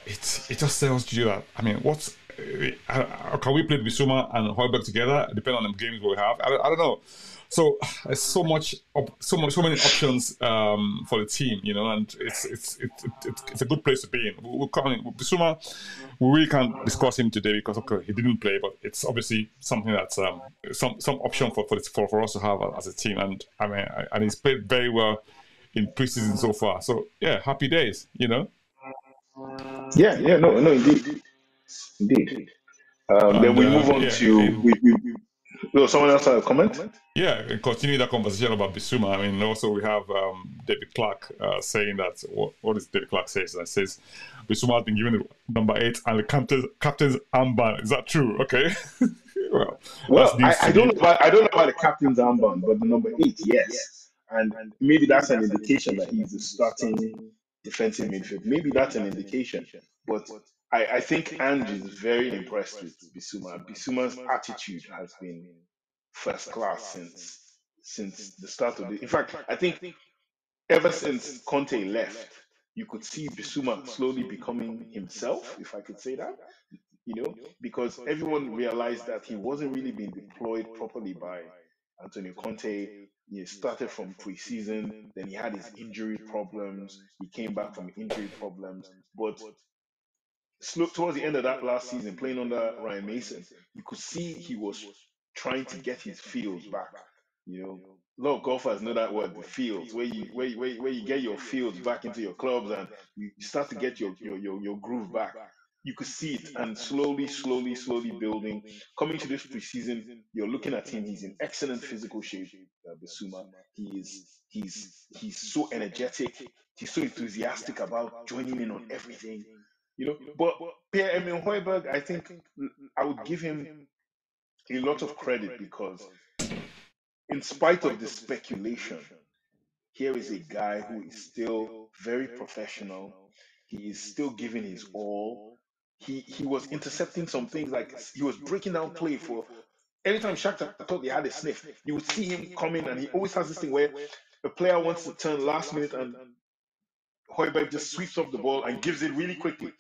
it it just tells you that I mean what's uh, can we play Bissouma and Højbjerg together depending on the games we have? I, I don't know. So there's so much, so much, so many options um, for the team, you know, and it's it's it's it's, it's a good place to be in. We're coming Bissouma. We really can't discuss him today because okay, he didn't play, but it's obviously something that's um, some some option for for, for for us to have as a team. And I mean, and he's played very well in preseason so far. So yeah, happy days, you know. Yeah, yeah, no, no, indeed, indeed. Um, and, then we uh, move on yeah, to we, no, someone else have a comment? Yeah, continue that conversation about Bissouma. I mean, also we have um, David Clark uh, saying that what, what is David Clark says? That says Bissouma has been given the number eight and the captain's captain's armband. Is that true? Okay. [LAUGHS] well, well I, I, don't know about I don't know about the captain's armband, but the number eight, yes, and maybe that's an indication that he's a starting defensive midfield. Maybe that's an indication, but I, I think Ange is very impressed with Bissouma. Bissouma's attitude has been first class since since the start of the. In fact, I think ever since Conte left, you could see Bissouma slowly becoming himself, if I could say that. You know, because everyone realized that he wasn't really being deployed properly by Antonio Conte. He started from preseason, then he had his injury problems. He came back from injury problems, but towards the end of that last season, playing under Ryan Mason, you could see he was trying to get his feels back. You know, a lot of golfers know that word, the feels, where you where you, where you, where you get your feels back into your clubs and you start to get your your your, your groove back. You could see it and slowly, slowly, slowly building. Coming to this preseason, you're looking at him. He's in excellent physical shape. Uh, Bissouma. He is. He's he's so energetic. He's so enthusiastic about joining in on everything. You know, but Pierre Emil Højbjerg, I think I would give him a lot of credit because, in spite of the speculation, here is a guy who is still very professional. He is still giving his all. He he was intercepting some things like he was breaking down play for. Anytime Shakhtar thought they had a sniff, you would see him coming, and he always has this thing where a player wants to turn last minute and Højbjerg just sweeps up the ball and gives it really quickly.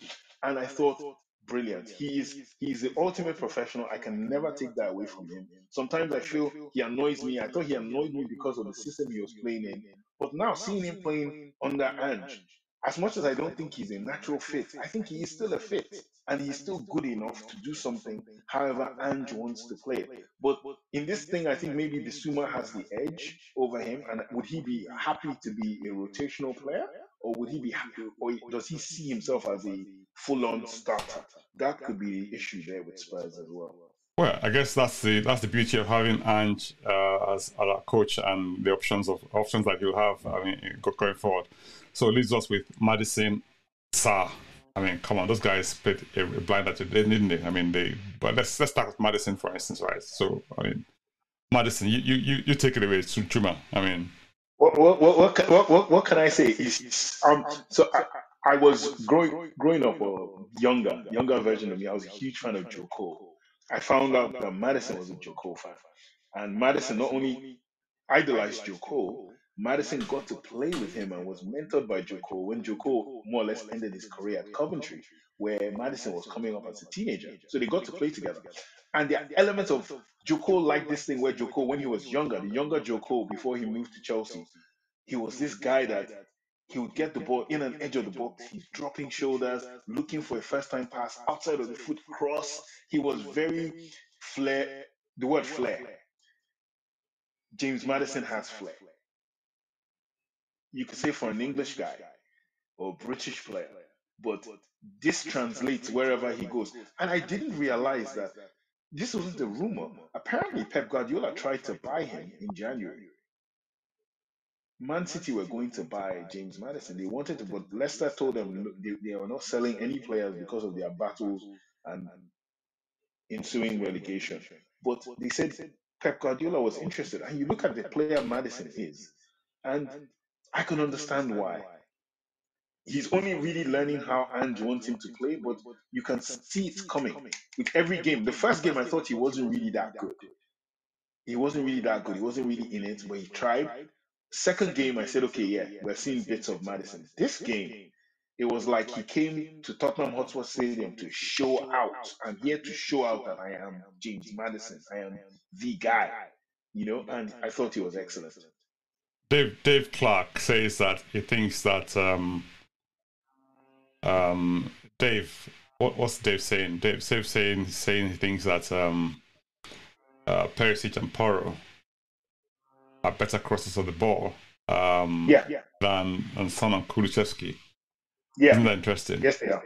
And I thought, brilliant. He is he's the ultimate professional. I can never take that away from him. Sometimes I feel he annoys me. I thought he annoyed me because of the system he was playing in. But now seeing him playing under Ange, as much as I don't think he's a natural fit, I think he is still a fit and he's still good enough to do something however Ange wants to play But in this thing, I think maybe Bissouma has the edge over him. And would he be happy to be a rotational player? Or would he be happy, or does he see himself as a full-on starter? That could be the issue there with Spurs as well. Well, I guess that's the that's the beauty of having Ange uh, as, a coach and the options of options that he'll have. I mean, going forward. So it leaves us with Maddison, Sarr. I mean, come on, those guys played a blind that didn't they? I mean, they. But let's let's start with Maddison for instance, right? So I mean, Maddison, you you you take it away, Chuma. I mean, what what what what what, what can I say? Is um so I, I was growing growing up a younger younger version of me. I was a huge fan of Joe Cole. I found out that Maddison was a Joe Cole fan, and Maddison not only idolized Joe Cole, Maddison got to play with him and was mentored by Cole when Cole more or less ended his career at Coventry, where Maddison was coming up as a teenager. So they got to play together. And the elements of Joe liked this thing where Joe Cole, when he was younger, the younger Joe Cole, before he moved to Chelsea, he was this guy that he would get the ball in an edge of the box. He's dropping shoulders, looking for a first time pass outside of the foot cross. He was very flair. The word flair. James Maddison has flair you could say for an English guy or British player, but this translates wherever he goes. And I didn't realize that this wasn't a rumor. Apparently, Pep Guardiola tried to buy him in January. Man City were going to buy James Maddison. They wanted to, but Leicester told them they, they were not selling any players because of their battles and ensuing relegation. But they said Pep Guardiola was interested. And you look at the player Maddison is, and I can understand why. He's only really learning how Ange wants him to play, but you can see it's coming with every game. The first game, I thought he wasn't really that good. He wasn't really that good. He wasn't really in it, but he tried. Second game, I said, okay, yeah, we're seeing bits of Maddison. This game, it was like he came to Tottenham Hotspur Stadium to show out. I'm here to show out that I am James Maddison. I am the guy, you know, and I thought he was excellent. Dave Dave Clark says that he thinks that um, um, Dave, what, what's Dave saying? Dave, Dave saying saying things that um, uh, Perisic and Porro are better crosses of the ball. Um, yeah, yeah. Than than Son and Kulusevski. Yeah. Isn't that interesting? Yes, they are.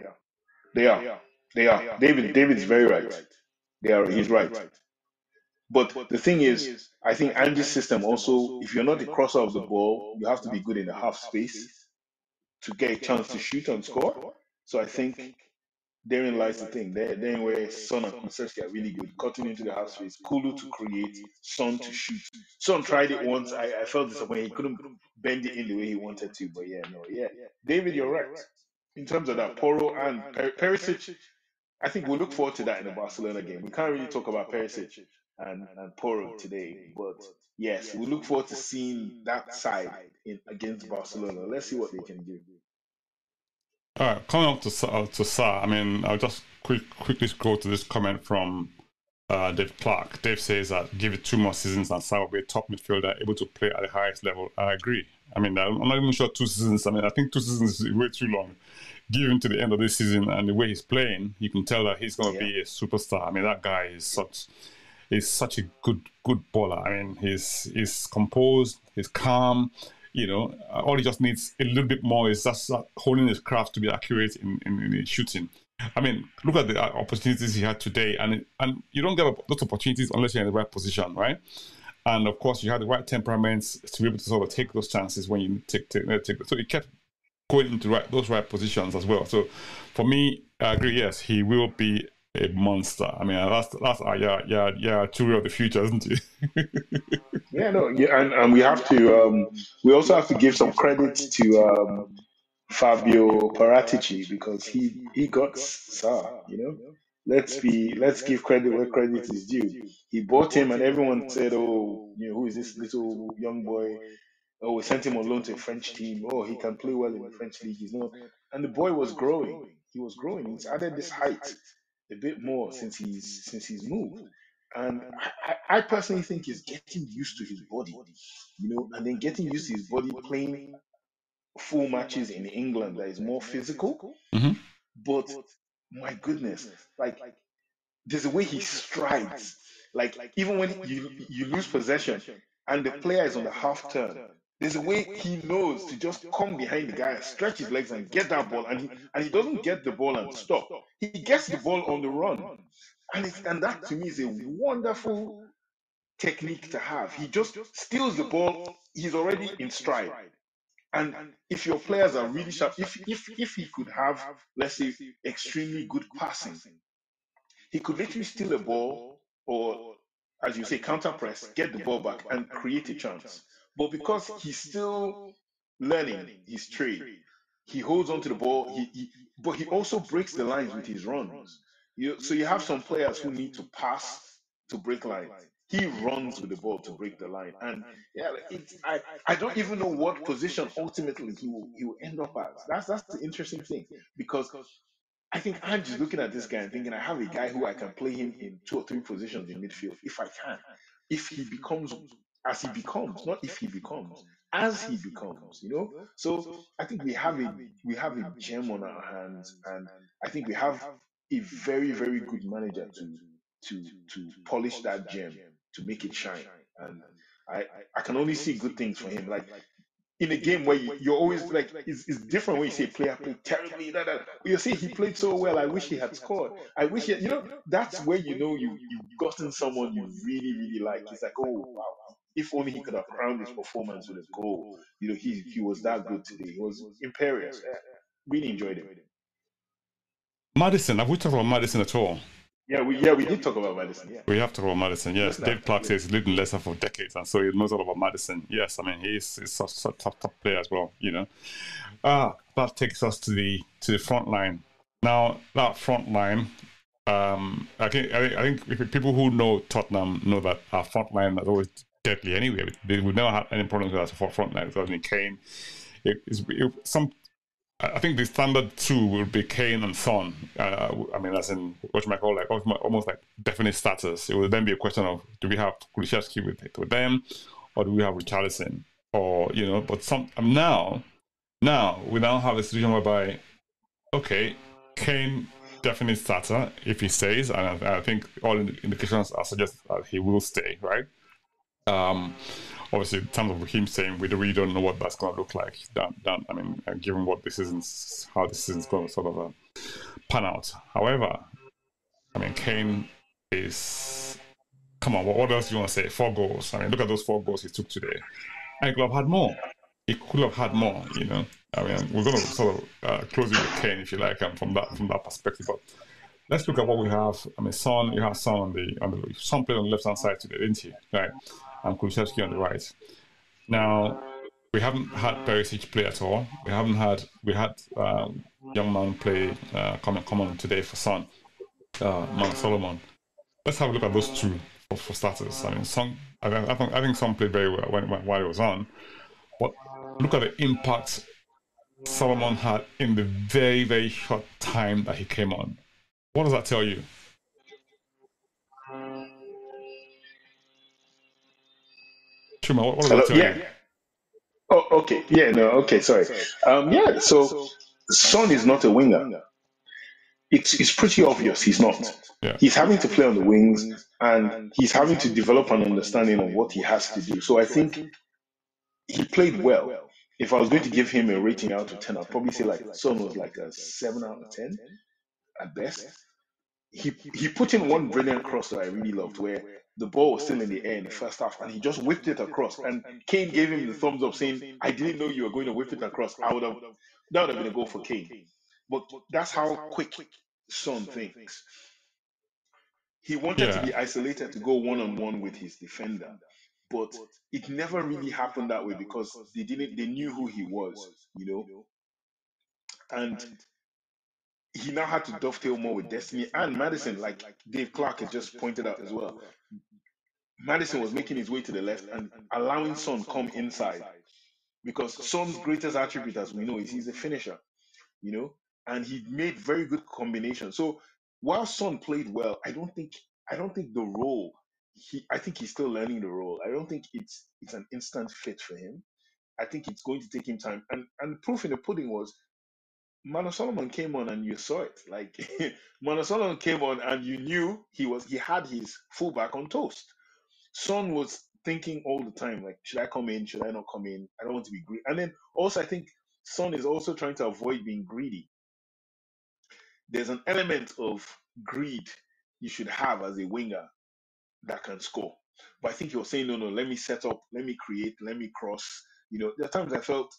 They are. They are. David. David is very right. They are. He's right. But the thing is, I think Ange's system also, if you're not the crosser of the ball, you have to be good in the half space to get a chance to shoot and score. So I think therein lies the thing. There, therein where Son and Kulusevski are really good, cutting into the half space, Kulu to create, Son to shoot. Son tried it once. I, I felt disappointed. He couldn't bend it in the way he wanted to. But yeah, no, yeah. David, you're right. In terms of that, Porro and per- Perisic, I think we'll look forward to that in the Barcelona game. We can't really talk about Perisic and, and Porro today, but yes, we look forward to seeing that side in against Barcelona. Let's see what they can do. All right, coming up to uh, to Sarr, I mean, I'll just quick quickly scroll to this comment from uh, Dave Clark. Dave says that give it two more seasons and Sarr will be a top midfielder able to play at the highest level. I agree. I mean, I'm not even sure two seasons. I mean, I think two seasons is way too long. Given to the end of this season and the way he's playing, you can tell that he's going to yeah. be a superstar. I mean, that guy is such is such a good good baller. I mean, he's he's composed, he's calm, you know, uh, all he just needs a little bit more is just uh, holding his craft to be accurate in, in, in shooting. I mean, look at the uh, opportunities he had today, and and you don't get those opportunities unless you're in the right position, right? And of course, you have the right temperaments to be able to sort of take those chances when you take take, uh, take so he kept going into right, those right positions as well. So, for me, I agree. Yes, he will be a monster. I mean, that's that's uh, yeah, yeah, yeah, tour of the future, isn't it? [LAUGHS] yeah, no, yeah, and, and we have to um, we also have to give some credit to um, Fabio Paratici because he he got Sarr, you know. Let's be let's give credit where credit is due. He bought him, and everyone said, "Oh, you know, who is this little young boy?" Oh, we sent him on loan to a French team. Oh, he can play well in the French league. He's not, and the boy was growing. He was growing. He's added this height a bit more since he's since he's moved. And I, I personally think he's getting used to his body, you know, and then getting used to his body playing full matches in England that is more physical. Mm-hmm. But my goodness, like there's a way he strides. Like even when you you lose possession and the player is on the half turn, there's a way he knows to just come behind the guy stretch his legs and get that ball, and he and he doesn't get the ball and stop. He gets the ball on the run, and it's, and that to me is a wonderful technique to have. He just steals the ball. He's already in stride. And if your players are really sharp, if if if he could have, let's say, extremely good passing, he could literally steal a ball or, as you say, counter press, get the ball back, and create a chance. But because he's still learning his trade, he holds on to the ball. He, he but he also breaks the lines with his runs. You, so you have some players who need to pass to break lines. He runs with the ball to break the line, and yeah, I I don't even know what position ultimately he will he will end up as. That's that's the interesting thing because I think I'm just looking at this guy and thinking I have a guy who I can play him in two or three positions in midfield if I can. If he becomes as he becomes, not if he becomes, as he becomes, you know. So I think we have a we have a gem on our hands, and I think we have a very very good manager to to to polish that gem to make it shine. And I I can only see good things for him. Like in a game where you, you're always like it's, it's different when you say player played terribly. Da. You say he played so well. I wish he had scored. I wish he, you know that's where you know you you've gotten someone you really really like. It's like oh wow if only he could have crowned his performance with a goal. You know, he he was that good today. He was imperious. Really enjoyed it. Maddison, have we talked about Maddison at all? Yeah, we yeah we did talk about Maddison. Yeah. We have talked about Maddison. Yes, Dave Clark says he's lived in Leicester for decades, and so he knows all about Maddison. Yes, I mean he's, he's such a top top player as well. You know, Ah, that takes us to the to the front line. Now that front line, um, I think I think, I think people who know Tottenham know that our front line has always Anyway, we've never had any problems with our front line. Because in Kane, it, it, some I think the standard two will be Kane and Son. Uh, I mean, as in what you might call like almost like definite status. It will then be a question of do we have Kulusevski with with them, or do we have Richarlison, or you know? But some um, now, now we now have a situation whereby, okay, Kane definite starter if he stays, and I, I think all indications are suggest that he will stay, right? Um, obviously, in terms of him saying we really don't know what that's going to look like. That, that I mean, uh, given what this is, how this is going to sort of uh, pan out. However, I mean, Kane is. Come on, what, what else do you want to say? Four goals. I mean, look at those four goals he took today. I could have had more. He could have had more. You know, I mean, we're going to sort of uh, close it with Kane if you like, um, from that from that perspective. But let's look at what we have. I mean, Son, you have Son on the on the Son played on the left hand side today, didn't he? Right and Kulusevski on the right. Now, we haven't had Perisic play at all. We haven't had we had um, young man play uh, come come on today for Son, uh, Solomon. Let's have a look at those two for, for starters. I mean, Son. I, I think I think Son played very well when, when, while he was on, but look at the impact Solomon had in the very very short time that he came on. What does that tell you? Chuma, what, what Hello, yeah. Oh, okay. Yeah, no, okay, sorry. Um, yeah, so Son is not a winger. It's, it's pretty obvious he's not. Yeah. He's having to play on the wings and he's having to develop an understanding of what he has to do. So I think he played well. If I was going to give him a rating out of 10, I'd probably say like Son was like a 7 out of 10 at best. He, he put in one brilliant cross that I really loved where the ball was still in the air in the first half, and he just whipped it across. And Kane gave him the thumbs up, saying, "I didn't know you were going to whip it across. I would have that would have been a goal for Kane." But that's how quick Son thinks. He wanted yeah. to be isolated to go one on one with his defender, but it never really happened that way because they didn't. They knew who he was, you know, and he now had to dovetail more with Destiny and Maddison, like Dave Clark had just pointed out as well. Maddison was making his way to the left and allowing Son come inside because Son's greatest attribute, as we know, is he's a finisher, you know, and he made very good combinations. So while Son played well, I don't think I don't think the role he I think he's still learning the role. I don't think it's it's an instant fit for him. I think it's going to take him time. And and proof in the pudding was Manor Solomon came on and you saw it. Like [LAUGHS] Manor Solomon came on and you knew he was he had his fullback on toast. Son was thinking all the time, like, should I come in? Should I not come in? I don't want to be greedy. And then also, I think Son is also trying to avoid being greedy. There's an element of greed you should have as a winger that can score. But I think you're saying, no, no, let me set up, let me create, let me cross. You know, there are times I felt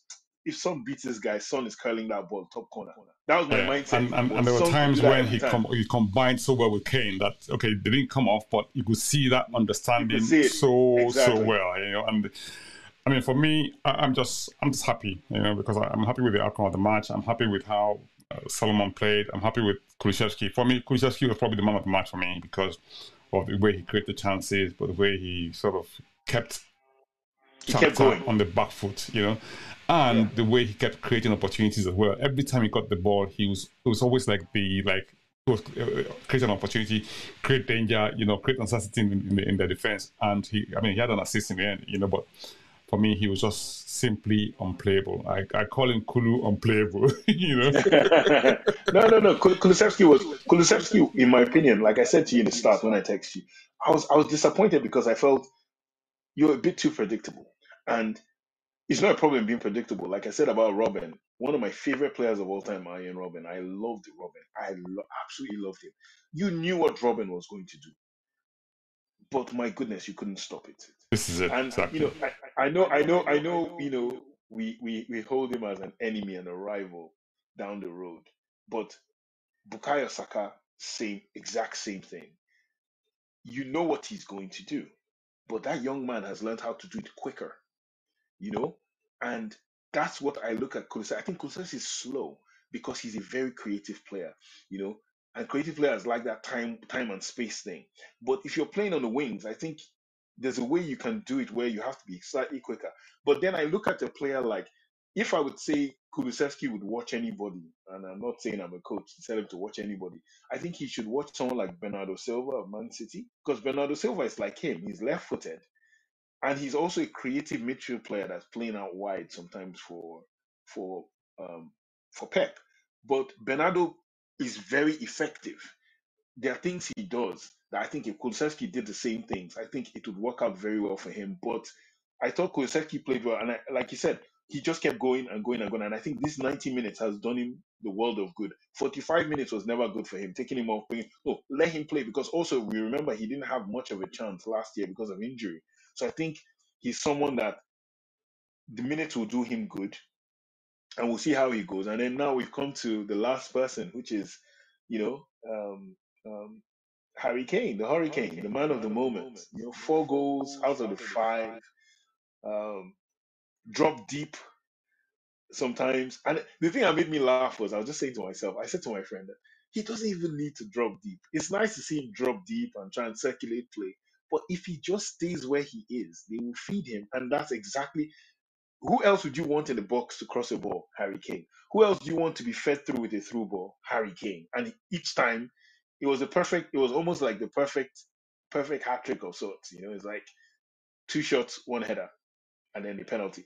if Son beats this guy, Son is curling that ball top corner. That was my yeah. mindset. And, and, and there were times when he com- he combined so well with Kane that okay, they didn't come off, but you could see that understanding see so exactly. so well. You know, and I mean, for me, I, am just I'm just happy, you know, because I, am happy with the outcome of the match. I'm happy with how uh, Solomon played. I'm happy with Kulusevski. For me, Kulusevski was probably the man of the match for me because of the way he created chances, but the way he sort of kept he kept going on the back foot, you know and yeah. the way he kept creating opportunities as well. Every time he got the ball, he was it was always like the like was uh, create an opportunity, create danger, you know, create uncertainty in, in, the, in the defense. And he, I mean, he had an assist in the end, you know, but for me, he was just simply unplayable. I, I call him Kulu unplayable, [LAUGHS] you know. [LAUGHS] no, no, no. Kulusevski was Kulusevski, in my opinion. Like I said to you in the start when I text you, I was I was disappointed because I felt you're a bit too predictable, and it's not a problem being predictable. Like I said about Robben, one of my favorite players of all time, Arjen Robben. I loved Robben. I lo- absolutely loved him. You knew what Robben was going to do, but my goodness, you couldn't stop it. This is it. And exactly. you know, I, I know, I know, I know. You know, we we we hold him as an enemy and a rival down the road, but Bukayo Saka, same exact same thing. You know what he's going to do, but that young man has learned how to do it quicker you know? And that's what I look at Kulusevski. I think Kulusevski is slow because he's a very creative player, you know, and creative players like that time time and space thing. But if you're playing on the wings, I think there's a way you can do it where you have to be slightly quicker. But then I look at a player like if I would say Kulusevski would watch anybody, and I'm not saying I'm a coach to tell him to watch anybody, I think he should watch someone like Bernardo Silva of Man City because Bernardo Silva is like him. He's left footed and he's also a creative midfield player that's playing out wide sometimes for for um for Pep. But Bernardo is very effective. There are things he does that I think if Kulusevski did the same things, I think it would work out very well for him. But I thought Kulusevski played well, and I, like you said, he just kept going and going and going. And I think this 90 minutes has done him the world of good. 45 minutes was never good for him, taking him off. Bringing, no, let him play because also we remember he didn't have much of a chance last year because of injury. So I think he's someone that the minutes will do him good, and we'll see how he goes. And then now we've come to the last person, which is, you know, um, um, Harry Kane, the Hurricane, the man of the moment. You know, four goals out of the five. Um, drop deep sometimes. And the thing that made me laugh was I was just saying to myself, I said to my friend he doesn't even need to drop deep. It's nice to see him drop deep and try and circulate play. But if he just stays where he is, they will feed him. And that's exactly who else would you want in the box to cross a ball? Harry Kane. Who else do you want to be fed through with a through ball? Harry Kane. And each time it was a perfect, it was almost like the perfect, perfect hat trick of sorts. You know, it's like two shots, one header, and then the penalty.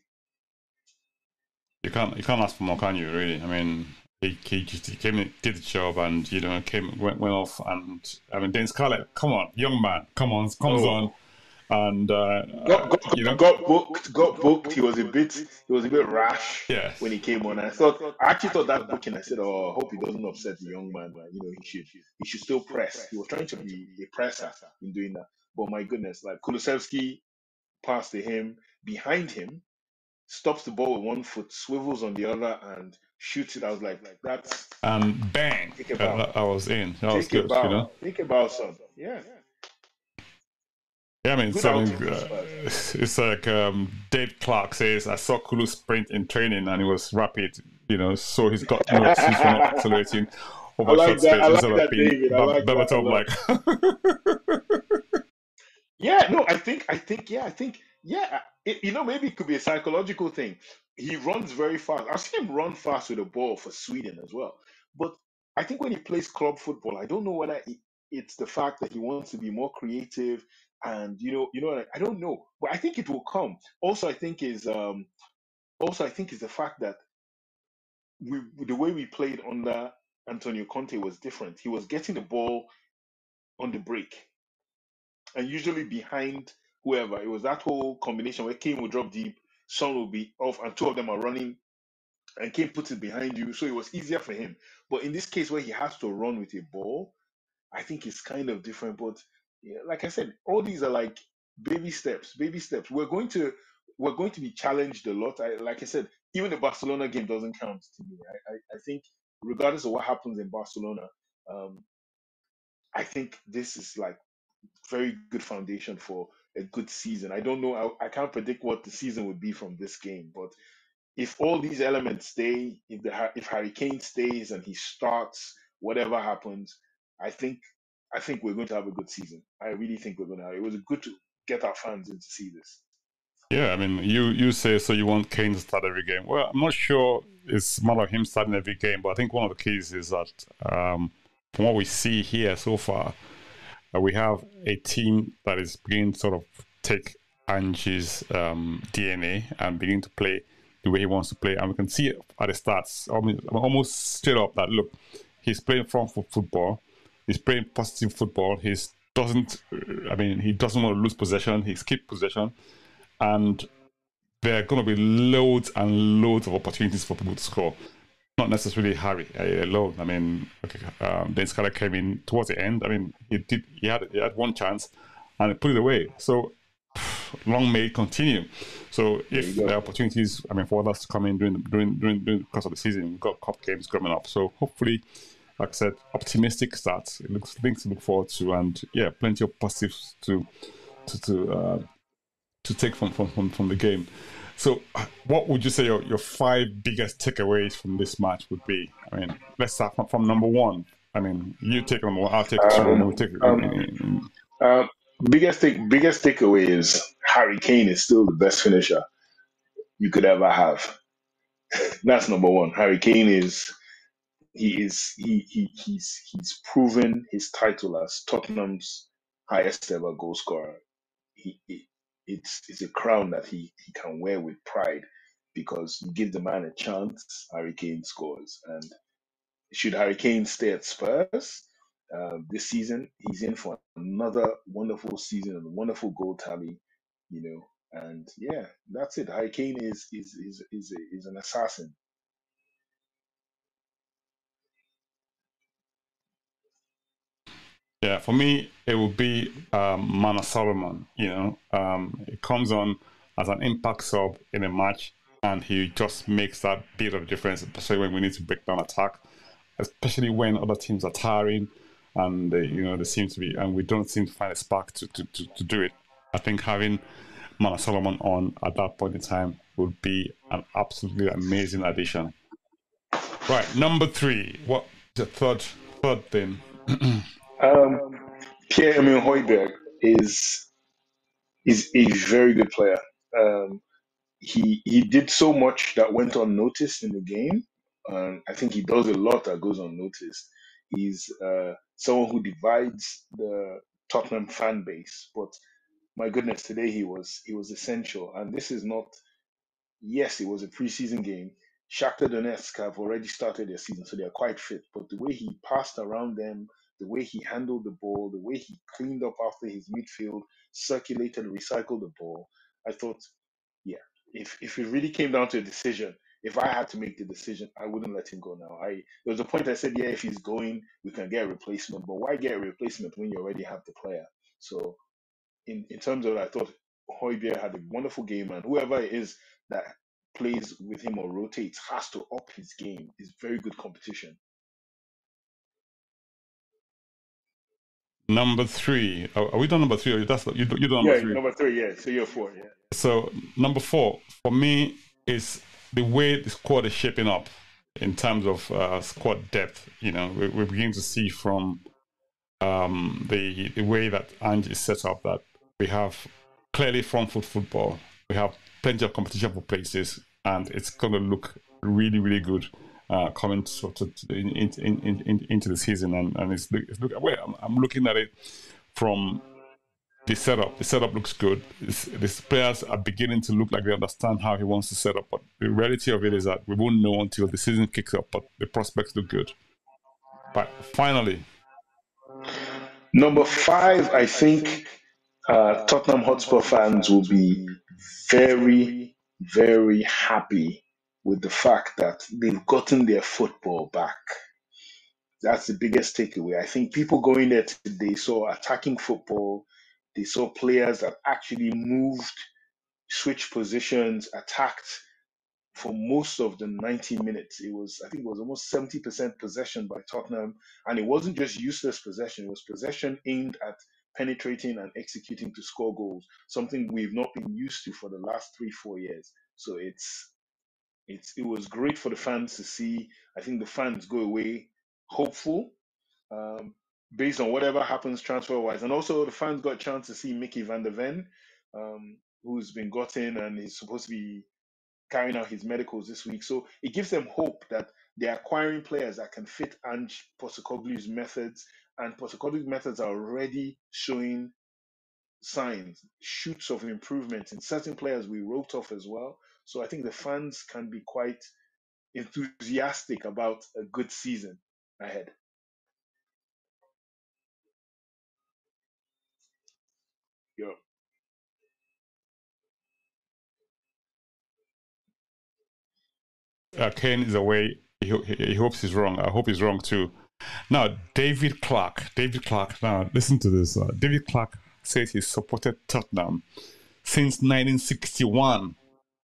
You can't you can't ask for more, can you? Really? I mean, he, he just he came in, did the job, and you know came went went off. And I mean, Dane Scarlett, come on, young man, come on, comes Oh, on, and uh, got, got, you know, got booked, got booked. He was a bit, he was a bit rash yes, when he came on. I thought, I actually thought that booking. I said, oh, I hope he doesn't upset the young man. But, you know, he should, he should still press. He was trying to be a presser in doing that. But my goodness, like Kulusevski passed to him, behind him, stops the ball with one foot, swivels on the other, and shoots it. I was like, like that's and bang, Take a uh, bow. I was in. That was good, you know. bow, take a bow, son. Yeah, Yeah, I mean, good so, I mean, outing for uh, [LAUGHS] it's like um, Dave Clark says, I saw Kulu sprint in training and it was rapid, you know, so he's got no [LAUGHS] excuse for not accelerating over I like short that. space I like that, David. I like that like. [LAUGHS] Yeah, no, I think, I think, yeah, I think, yeah, it, you know, maybe it could be a psychological thing. He runs very fast. I've seen him run fast with the ball for Sweden as well. But I think when he plays club football, I don't know whether it, it's the fact that he wants to be more creative and you know, you know, like, I don't know, but I think it will come. Also, I think is um, also I think is the fact that we the way we played under Antonio Conte was different. He was getting the ball on the break and usually behind whoever. It was that whole combination where Kane would drop deep, Son will be off, and two of them are running, and Kane puts it behind you. So it was easier for him. But in this case where he has to run with a ball, I think it's kind of different. But yeah, like I said, all these are like baby steps, baby steps. We're going to we're going to be challenged a lot. I, like I said, even the Barcelona game doesn't count to me. I, I, I think regardless of what happens in Barcelona, um, I think this is like very good foundation for a good season. I don't know. I, I can't predict what the season would be from this game, but if all these elements stay, if the if Harry Kane stays and he starts, whatever happens, I think I think we're going to have a good season. I really think we're going to. Have, it was good to get our fans in to see this. Yeah, I mean, you you say so you want Kane to start every game. Well, I'm not sure it's a matter of him starting every game, but I think one of the keys is that um, from what we see here so far, we have a team that is beginning to sort of take Ange's um, DNA and begin to play the way he wants to play. And we can see at the almost, almost straight up that look, he's playing front foot football, he's playing positive football, he doesn't, I mean, he doesn't want to lose possession, he's keep possession and there are going to be loads and loads of opportunities for people to score. Not necessarily Harry uh, alone. I mean, okay, um, Dane Scarlett came in towards the end. I mean, he did. He had he had one chance, and he put it away. So [SIGHS] long may it continue. So if there are opportunities, I mean, for others to come in during during during, during the course of the season, we've got cup games coming up. So hopefully, like I said, optimistic starts. It looks things to look forward to, and yeah, plenty of positives to to to uh, to take from from from, from the game. So, what would you say your, your five biggest takeaways from this match would be? I mean, let's start from, from number one. I mean, you take number one, I'll take and we'll take. Um, uh, biggest take, biggest takeaway is Harry Kane is still the best finisher you could ever have. [LAUGHS] That's number one. Harry Kane is he is he, he he's he's proven his title as Tottenham's highest ever goal scorer. He, he it's it's a crown that he he can wear with pride because you give the man a chance, Harry Kane scores. And should Harry Kane stay at Spurs uh, this season, he's in for another wonderful season and wonderful goal tally, you know. And yeah, that's it. Harry Kane is is is is, is an assassin. Yeah, for me, it would be um, Manor Solomon. You know, um, it comes on as an impact sub in a match, and he just makes that bit of difference, especially when we need to break down attack, especially when other teams are tiring, and they, you know they seem to be, and we don't seem to find a spark to, to, to, to do it. I think having Manor Solomon on at that point in time would be an absolutely amazing addition. Right, number three. What the third third thing? [CLEARS THROAT] Um, Pierre Emile Højbjerg is is a very good player. Um, he he did so much that went unnoticed in the game. and I think he does a lot that goes unnoticed. He's uh, someone who divides the Tottenham fan base, but my goodness, today he was he was essential. And this is not yes, it was a preseason game. Shakhtar Donetsk have already started their season, so they are quite fit. But the way he passed around them, the way he handled the ball, the way he cleaned up after his midfield, circulated, recycled the ball, I thought, yeah, if if it really came down to a decision, if I had to make the decision, I wouldn't let him go now. I there was a point I said, yeah, if he's going, we can get a replacement. But why get a replacement when you already have the player? So in, in terms of I thought Højbjerg had a wonderful game and whoever it is that plays with him or rotates has to up his game. It's very good competition. Number three. Are, we done number three? That's you. You done number yeah, three. number three. Yeah. So you're four. Yeah. So number four for me is the way the squad is shaping up in terms of uh, squad depth. You know, we, we're beginning to see from um, the the way that Ange is set up that we have clearly front foot football. We have plenty of competition for places, and it's going to look really, really good uh, coming sort of in, in, in, in, into the season. And, and it's, it's look, well, I'm, I'm looking at it from the setup. The setup looks good. It's, these players are beginning to look like they understand how he wants to set up. But the reality of it is that we won't know until the season kicks up. But the prospects look good. But finally, number five, I think uh, Tottenham Hotspur fans will be very, very happy with the fact that they've gotten their football back. That's the biggest takeaway. I think people going there today saw attacking football. They saw players that actually moved, switched positions, attacked for most of the 90 minutes. It was, I think it was almost 70% possession by Tottenham. And it wasn't just useless possession, it was possession aimed at penetrating and executing to score goals, something we've not been used to for the last three, four years. So it's it's it was great for the fans to see. I think the fans go away hopeful, um, based on whatever happens transfer wise, and also the fans got a chance to see Micky Van de Ven, um, who's been gotten and is supposed to be carrying out his medicals this week. So it gives them hope that they're acquiring players that can fit Ange Postecoglou's methods, and Postecoglou's methods are already showing signs, shoots of improvement in certain players we wrote off as well. So I think the fans can be quite enthusiastic about a good season ahead. Yo. Uh, Kane is away. He, he, he hopes he's wrong. I hope he's wrong too. Now, David Clark. David Clark. Now, listen to this. Uh, David Clark says he supported Tottenham since 1961.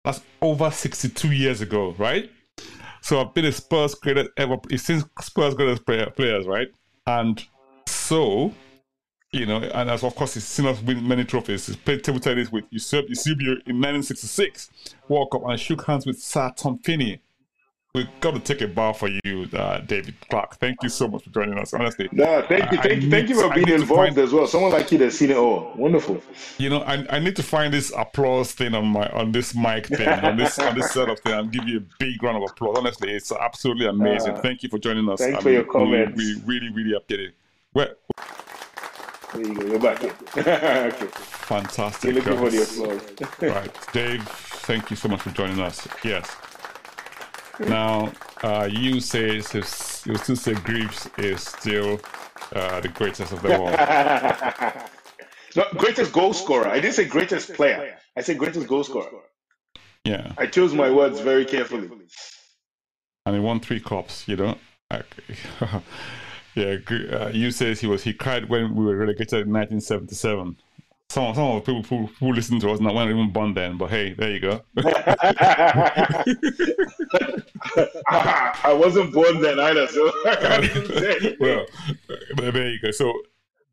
That's over 62 years ago, right? So I've been a Spurs greatest ever since Spurs greatest player, players, right? And so you know, and as of course he's seen us win many trophies. He's played table tennis with Eusebio in 1966 World Cup and shook hands with Sir Tom Finney we've got a ticket bar for you, uh, David Clark. Thank you so much for joining us. Honestly, no, thank you, thank, you, thank you for being involved find, as well. Someone like you that's seen it all. Wonderful. You know, I, I need to find this applause thing on my on this mic thing on this on this setup thing and give you a big round of applause. Honestly, it's absolutely amazing. Uh, thank you for joining us. Thanks for your comments. We, we really, really appreciate it. Well, there you go. You're back. [LAUGHS] okay. Fantastic. You're looking for the applause. right, Dave. Thank you so much for joining us. Yes. Now, uh, you say you still say Greaves is still uh, the greatest of them all. [LAUGHS] no, greatest goal scorer. I didn't say greatest player. I said greatest goal scorer. Yeah. I chose my words very carefully. And he won three cups. You know. [LAUGHS] yeah. Uh, you says he was he cried when we were relegated in 1977 some some of the people who, who listen to us not weren't even born then, but hey, there you go. [LAUGHS] I wasn't born then either, so [LAUGHS] I can't even [LAUGHS] say. well, there you go. So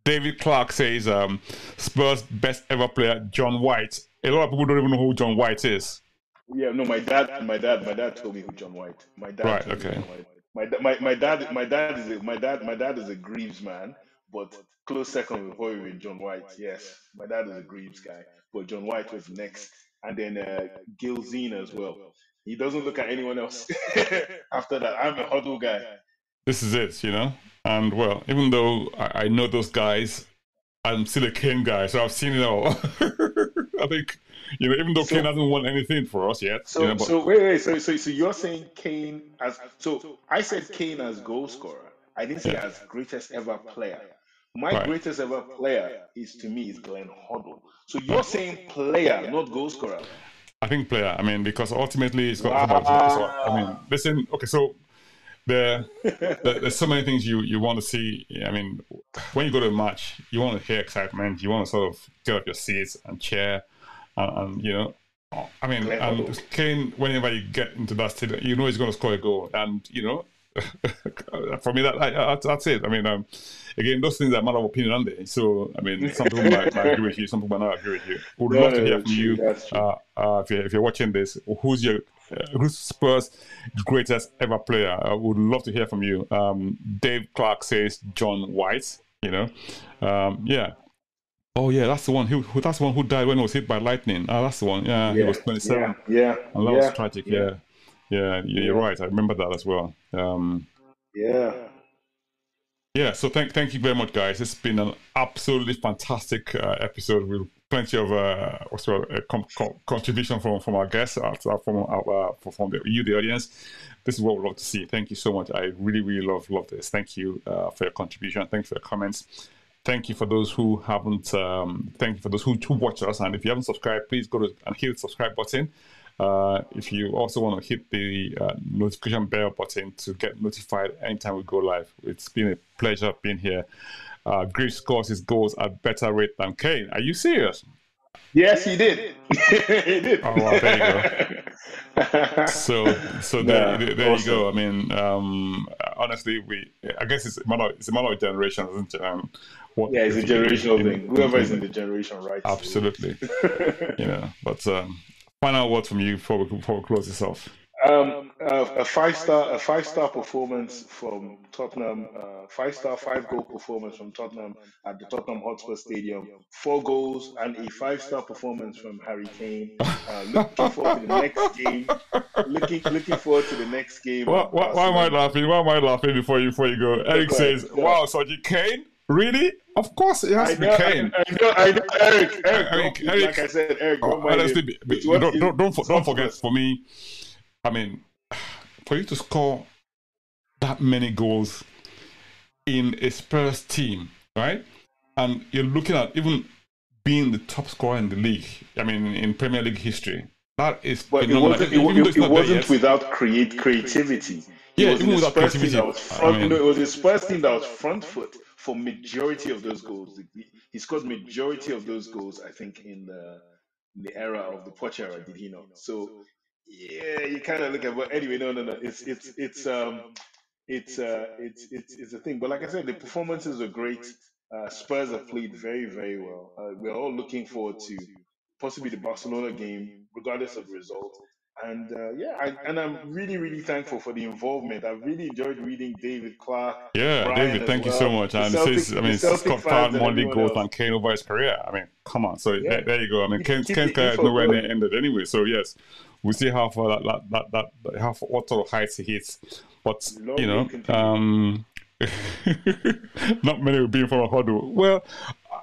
David Clark says um, Spurs best ever player John White. A lot of people don't even know who John White is. Yeah, no, my dad, my dad, my dad told me who John White. My dad. Right. Okay. My, my my dad my dad is a, my dad my dad is a Greaves man, but close second with Hoy with John White. Yes, my dad is a Greaves guy, but John White was next, and then uh, Gilzean as well. He doesn't look at anyone else [LAUGHS] after that. I'm a Hoddle guy. This is it, you know. And well, even though I, I know those guys, I'm still a Kane guy, so I've seen it all. [LAUGHS] I think you know, even though so, Kane hasn't won anything for us yet. So, you know, but... so wait, wait, so, so, so you're saying Kane as so I said Kane as goal scorer. I didn't say yeah. as greatest ever player. My right. greatest ever player is to me is Glenn Hoddle. So you're saying player, not goal scorer. I think player. I mean, because ultimately it's got. Wow. So, I mean, listen. Okay, so there, [LAUGHS] there's so many things you you want to see. I mean, when you go to a match, you want to hear excitement. You want to sort of get up your seats and cheer, and, and you know. I mean, and Kane, whenever you get into that stadium, you know he's going to score a goal, and you know [LAUGHS] for me, that, that, that's it. I mean, um, again, those things are a matter of opinion, aren't they? So, I mean, some people might, might agree with you, some people might not agree with you. Would no, love to hear from you. Uh, uh, if, you're, if you're watching this, who's your uh, who's Spurs' greatest ever player? I would love to hear from you. Um, Dave Clark says John White. You know, um, yeah. Oh yeah, that's the one. Who, who that's the one who died when he was hit by lightning. Ah, that's the one. Yeah, yeah. he was 27. Yeah, yeah. and that yeah, was tragic. yeah. yeah. Yeah, you're right. I remember that as well. Um, yeah. Yeah. So thank thank you very much, guys. It's been an absolutely fantastic uh, episode with plenty of uh, also a com- com- contribution from from our guests, uh, from our, uh, from the, you, the audience. This is what we love to see. Thank you so much. I really, really love love this. Thank you uh, for your contribution. Thanks for your comments. Thank you for those who haven't. Um, thank you for those who, who watch us. And if you haven't subscribed, please go to and hit the subscribe button. Uh, if you also want to hit the uh, notification bell button to get notified anytime we go live, it's been a pleasure being here. Uh, scores his goals at better rate than Kane. Are you serious? Yes, he did. [LAUGHS] he did. Oh, well, there you go. [LAUGHS] so, so there, there, there awesome. you go. I mean, um, honestly, we I guess it's a matter, it's a matter of generation, isn't it? Um, what, yeah, it's a generational in, thing. Whoever is in the generation, right? Absolutely. [LAUGHS] yeah, but um, final word from you before we, before we close this off. Um, uh, a five star, a five star performance from Tottenham, uh, five star, five goal performance from Tottenham at the Tottenham Hotspur Stadium, four goals and a five star performance from Harry Kane. Uh, looking forward to the next game. Looking, looking forward to the next game. Why, why, why am I laughing? Why am I laughing before you before you go? Eric says, "Wow, Sergeant Kane." Really? Of course, it has I to know, be Kane. I know, I know, Eric. Eric, Eric, Eric like I said, Eric. Oh, don't oh, honestly, be, be, don't, don't, don't, don't forget. For me, I mean, for you to score that many goals in a Spurs team, right? And you're looking at even being the top scorer in the league. I mean, in Premier League history, that is. But it wasn't, it, it, it wasn't without create creativity. yeah, was even without creativity. Front, I mean, it was his first team that was front foot for majority of those goals. He scored majority of those goals, I think, in the in the era of the Poch era. Did he not? So yeah, you kind of look at. But anyway, no, no, no. It's it's it's um it's uh it's it's it's a thing. But like I said, the performances are great. Uh, Spurs have played very, very well. Uh, we're all looking forward to possibly the Barcelona game, regardless of the result. And uh, yeah, I, and I'm really, really thankful for the involvement. I've really enjoyed reading David Clark. Yeah, Brian David, thank you so much. And Celtic- this is, I mean, Scott and Monday else. and Kane over his career. I mean, come on. So Yeah. there, there you go. I mean, Keep- Kane's, keep Kane's the career is nowhere near ended anyway. So yes, we'll see how far that that that, that, how what sort of heights he hits. But Long you know, um, [LAUGHS] not many will be in from a Hoddle. Well,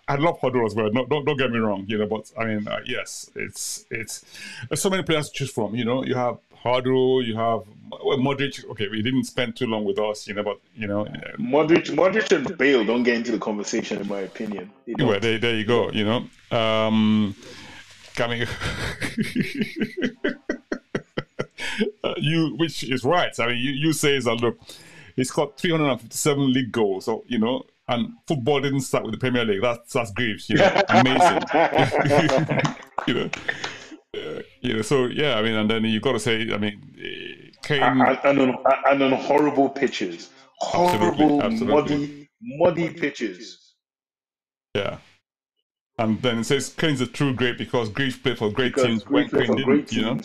I love Hoddle as well. No, don't don't get me wrong. You know, but I mean, uh, yes, it's it's there's so many players to choose from. You know, you have Hoddle, you have well, Modric. Okay, we didn't spend too long with us. You know, but you know, uh, Modric, Modric and Bale don't get into the conversation, in my opinion. Well, there, there you go. You know, um, coming. [LAUGHS] Uh, you, which is right. I mean, you, you say is that look, he's got 357 league goals. So you know, and football didn't start with the Premier League. That's that's Greaves. You know, amazing. [LAUGHS] you know, uh, you know. So yeah, I mean, and then you got to say, I mean, Kane. and, and, on, and on horrible pitches, horrible, absolutely. muddy, muddy pitches. Yeah. And then it says Kane's a true great because Greaves played for great Because teams when Kane didn't, great you know.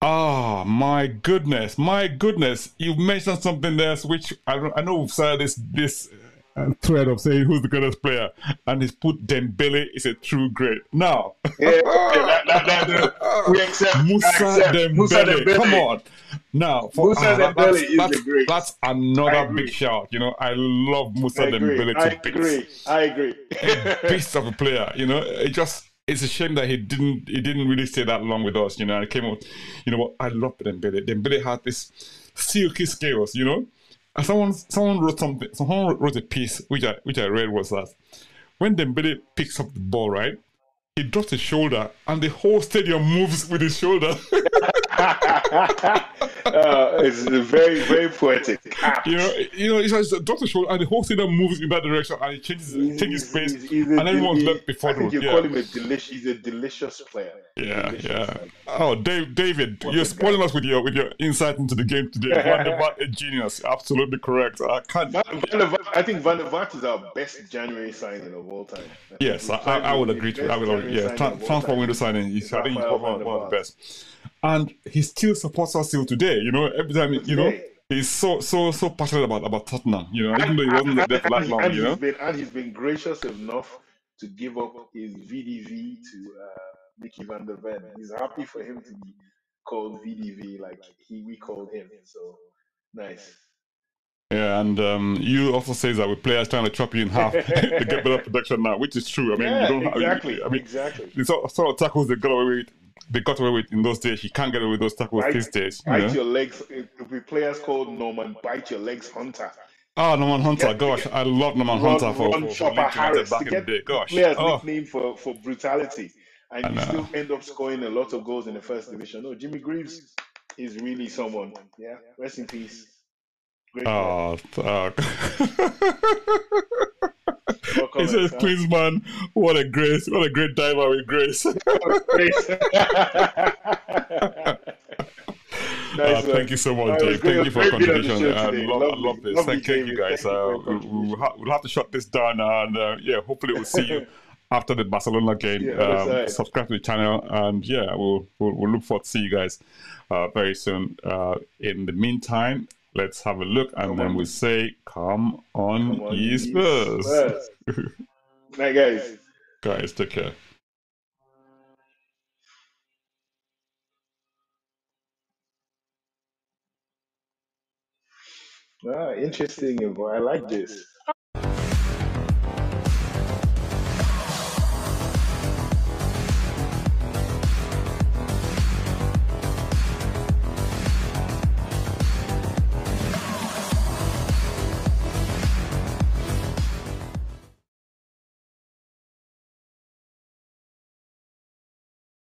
Ah, my goodness, my goodness! You mentioned something there, which I, I know we've started this this thread of saying who's the greatest player, and he's put Dembele is a true great. Now, Yeah, [LAUGHS] yeah, that, that, that, that, we accept. Musa accept. Dembele, Musa Dembele. come on! Now, for, Musa ah, that- Dembele that's, is the that's, great. that's another big shout. You know, I love Musa I. Dembele I bits. agree. I agree. [LAUGHS] beast of a player. You know, it just it's a shame that he didn't he didn't really stay that long with us. You know, I came out. You know what? I love Dembele. Dembele had this silky scales. You know, and someone someone wrote something. Someone wrote a piece which I which I read was that when Dembele picks up the ball, right. He drops his shoulder, and the whole stadium moves with his shoulder. [LAUGHS] [LAUGHS] uh, it's very, very poetic. you know, you know, it's just drops his and the whole stadium moves in that direction, and he changes He's- changes pace, he's- he's and everyone's deli- left before I think you yeah. call him a delicious. He's a delicious player. Yeah, Delicious. yeah. Oh, Dave, David, What you're spoiling guy. us with your with your insight into the game today. [LAUGHS] Van der Vaart, a genius, absolutely correct. I can't. Van, Van Vaart- I think Van der Vaart is our best January signing of all time. Yes, I, I, I would agree. To, I will. Yeah, signing tran- of all transfer window signing. I think he's Rafael one, van der one of the best, and he still supports us till today. You know, every time you know he's so so so passionate about about Tottenham. You know, even though he And, [LAUGHS] wasn't there for that and, long. and You know, been and he's been gracious enough to give up his VDV to uh, Micky Van de Ven. He's happy for him to be called VDV like he we called him. So nice. yeah, and um, you also say that with players trying to chop you in half [LAUGHS] to get better production now, which is true. I mean, yeah, you don't. have- exactly. I mean, exactly. the sort, sort of tackles they got away with, they got away with in those days. You can't get away with those tackles Right. these days. You Bite know? your legs. The players called Norman Bite Your Legs Hunter. Oh, Norman Hunter. Get- Gosh, I love Norman Hunter for, Ron for, for Chopper Leeds United Harris back to in the get day. Gosh. players Oh, nickname for, for brutality. And I you know. still end up scoring a lot of goals in the first division. No, Jimmy Greaves is really someone. Yeah. Rest in peace. Oh, fuck. He says? Klinsmann, what a grace. What a great diver with grace. [LAUGHS] [LAUGHS] Nice Uh, thank you so much, Dave. Thank you for your being on the contribution. I love, I love this. Lovely, Thank, thank you guys. Thank Uh, we'll, ha- we'll have to shut this down, and uh, yeah, hopefully we'll see you [LAUGHS] after the Barcelona game. Yeah, um, right. Subscribe to the channel, and yeah, we'll we'll, we'll look forward to see you guys uh, very soon. Uh, in the meantime, let's have a look, and Come then on. we'll say, "Come on, Come on, ye ye Spurs!" Spurs. Night, guys. guys, take care. Ah, interesting. I like this.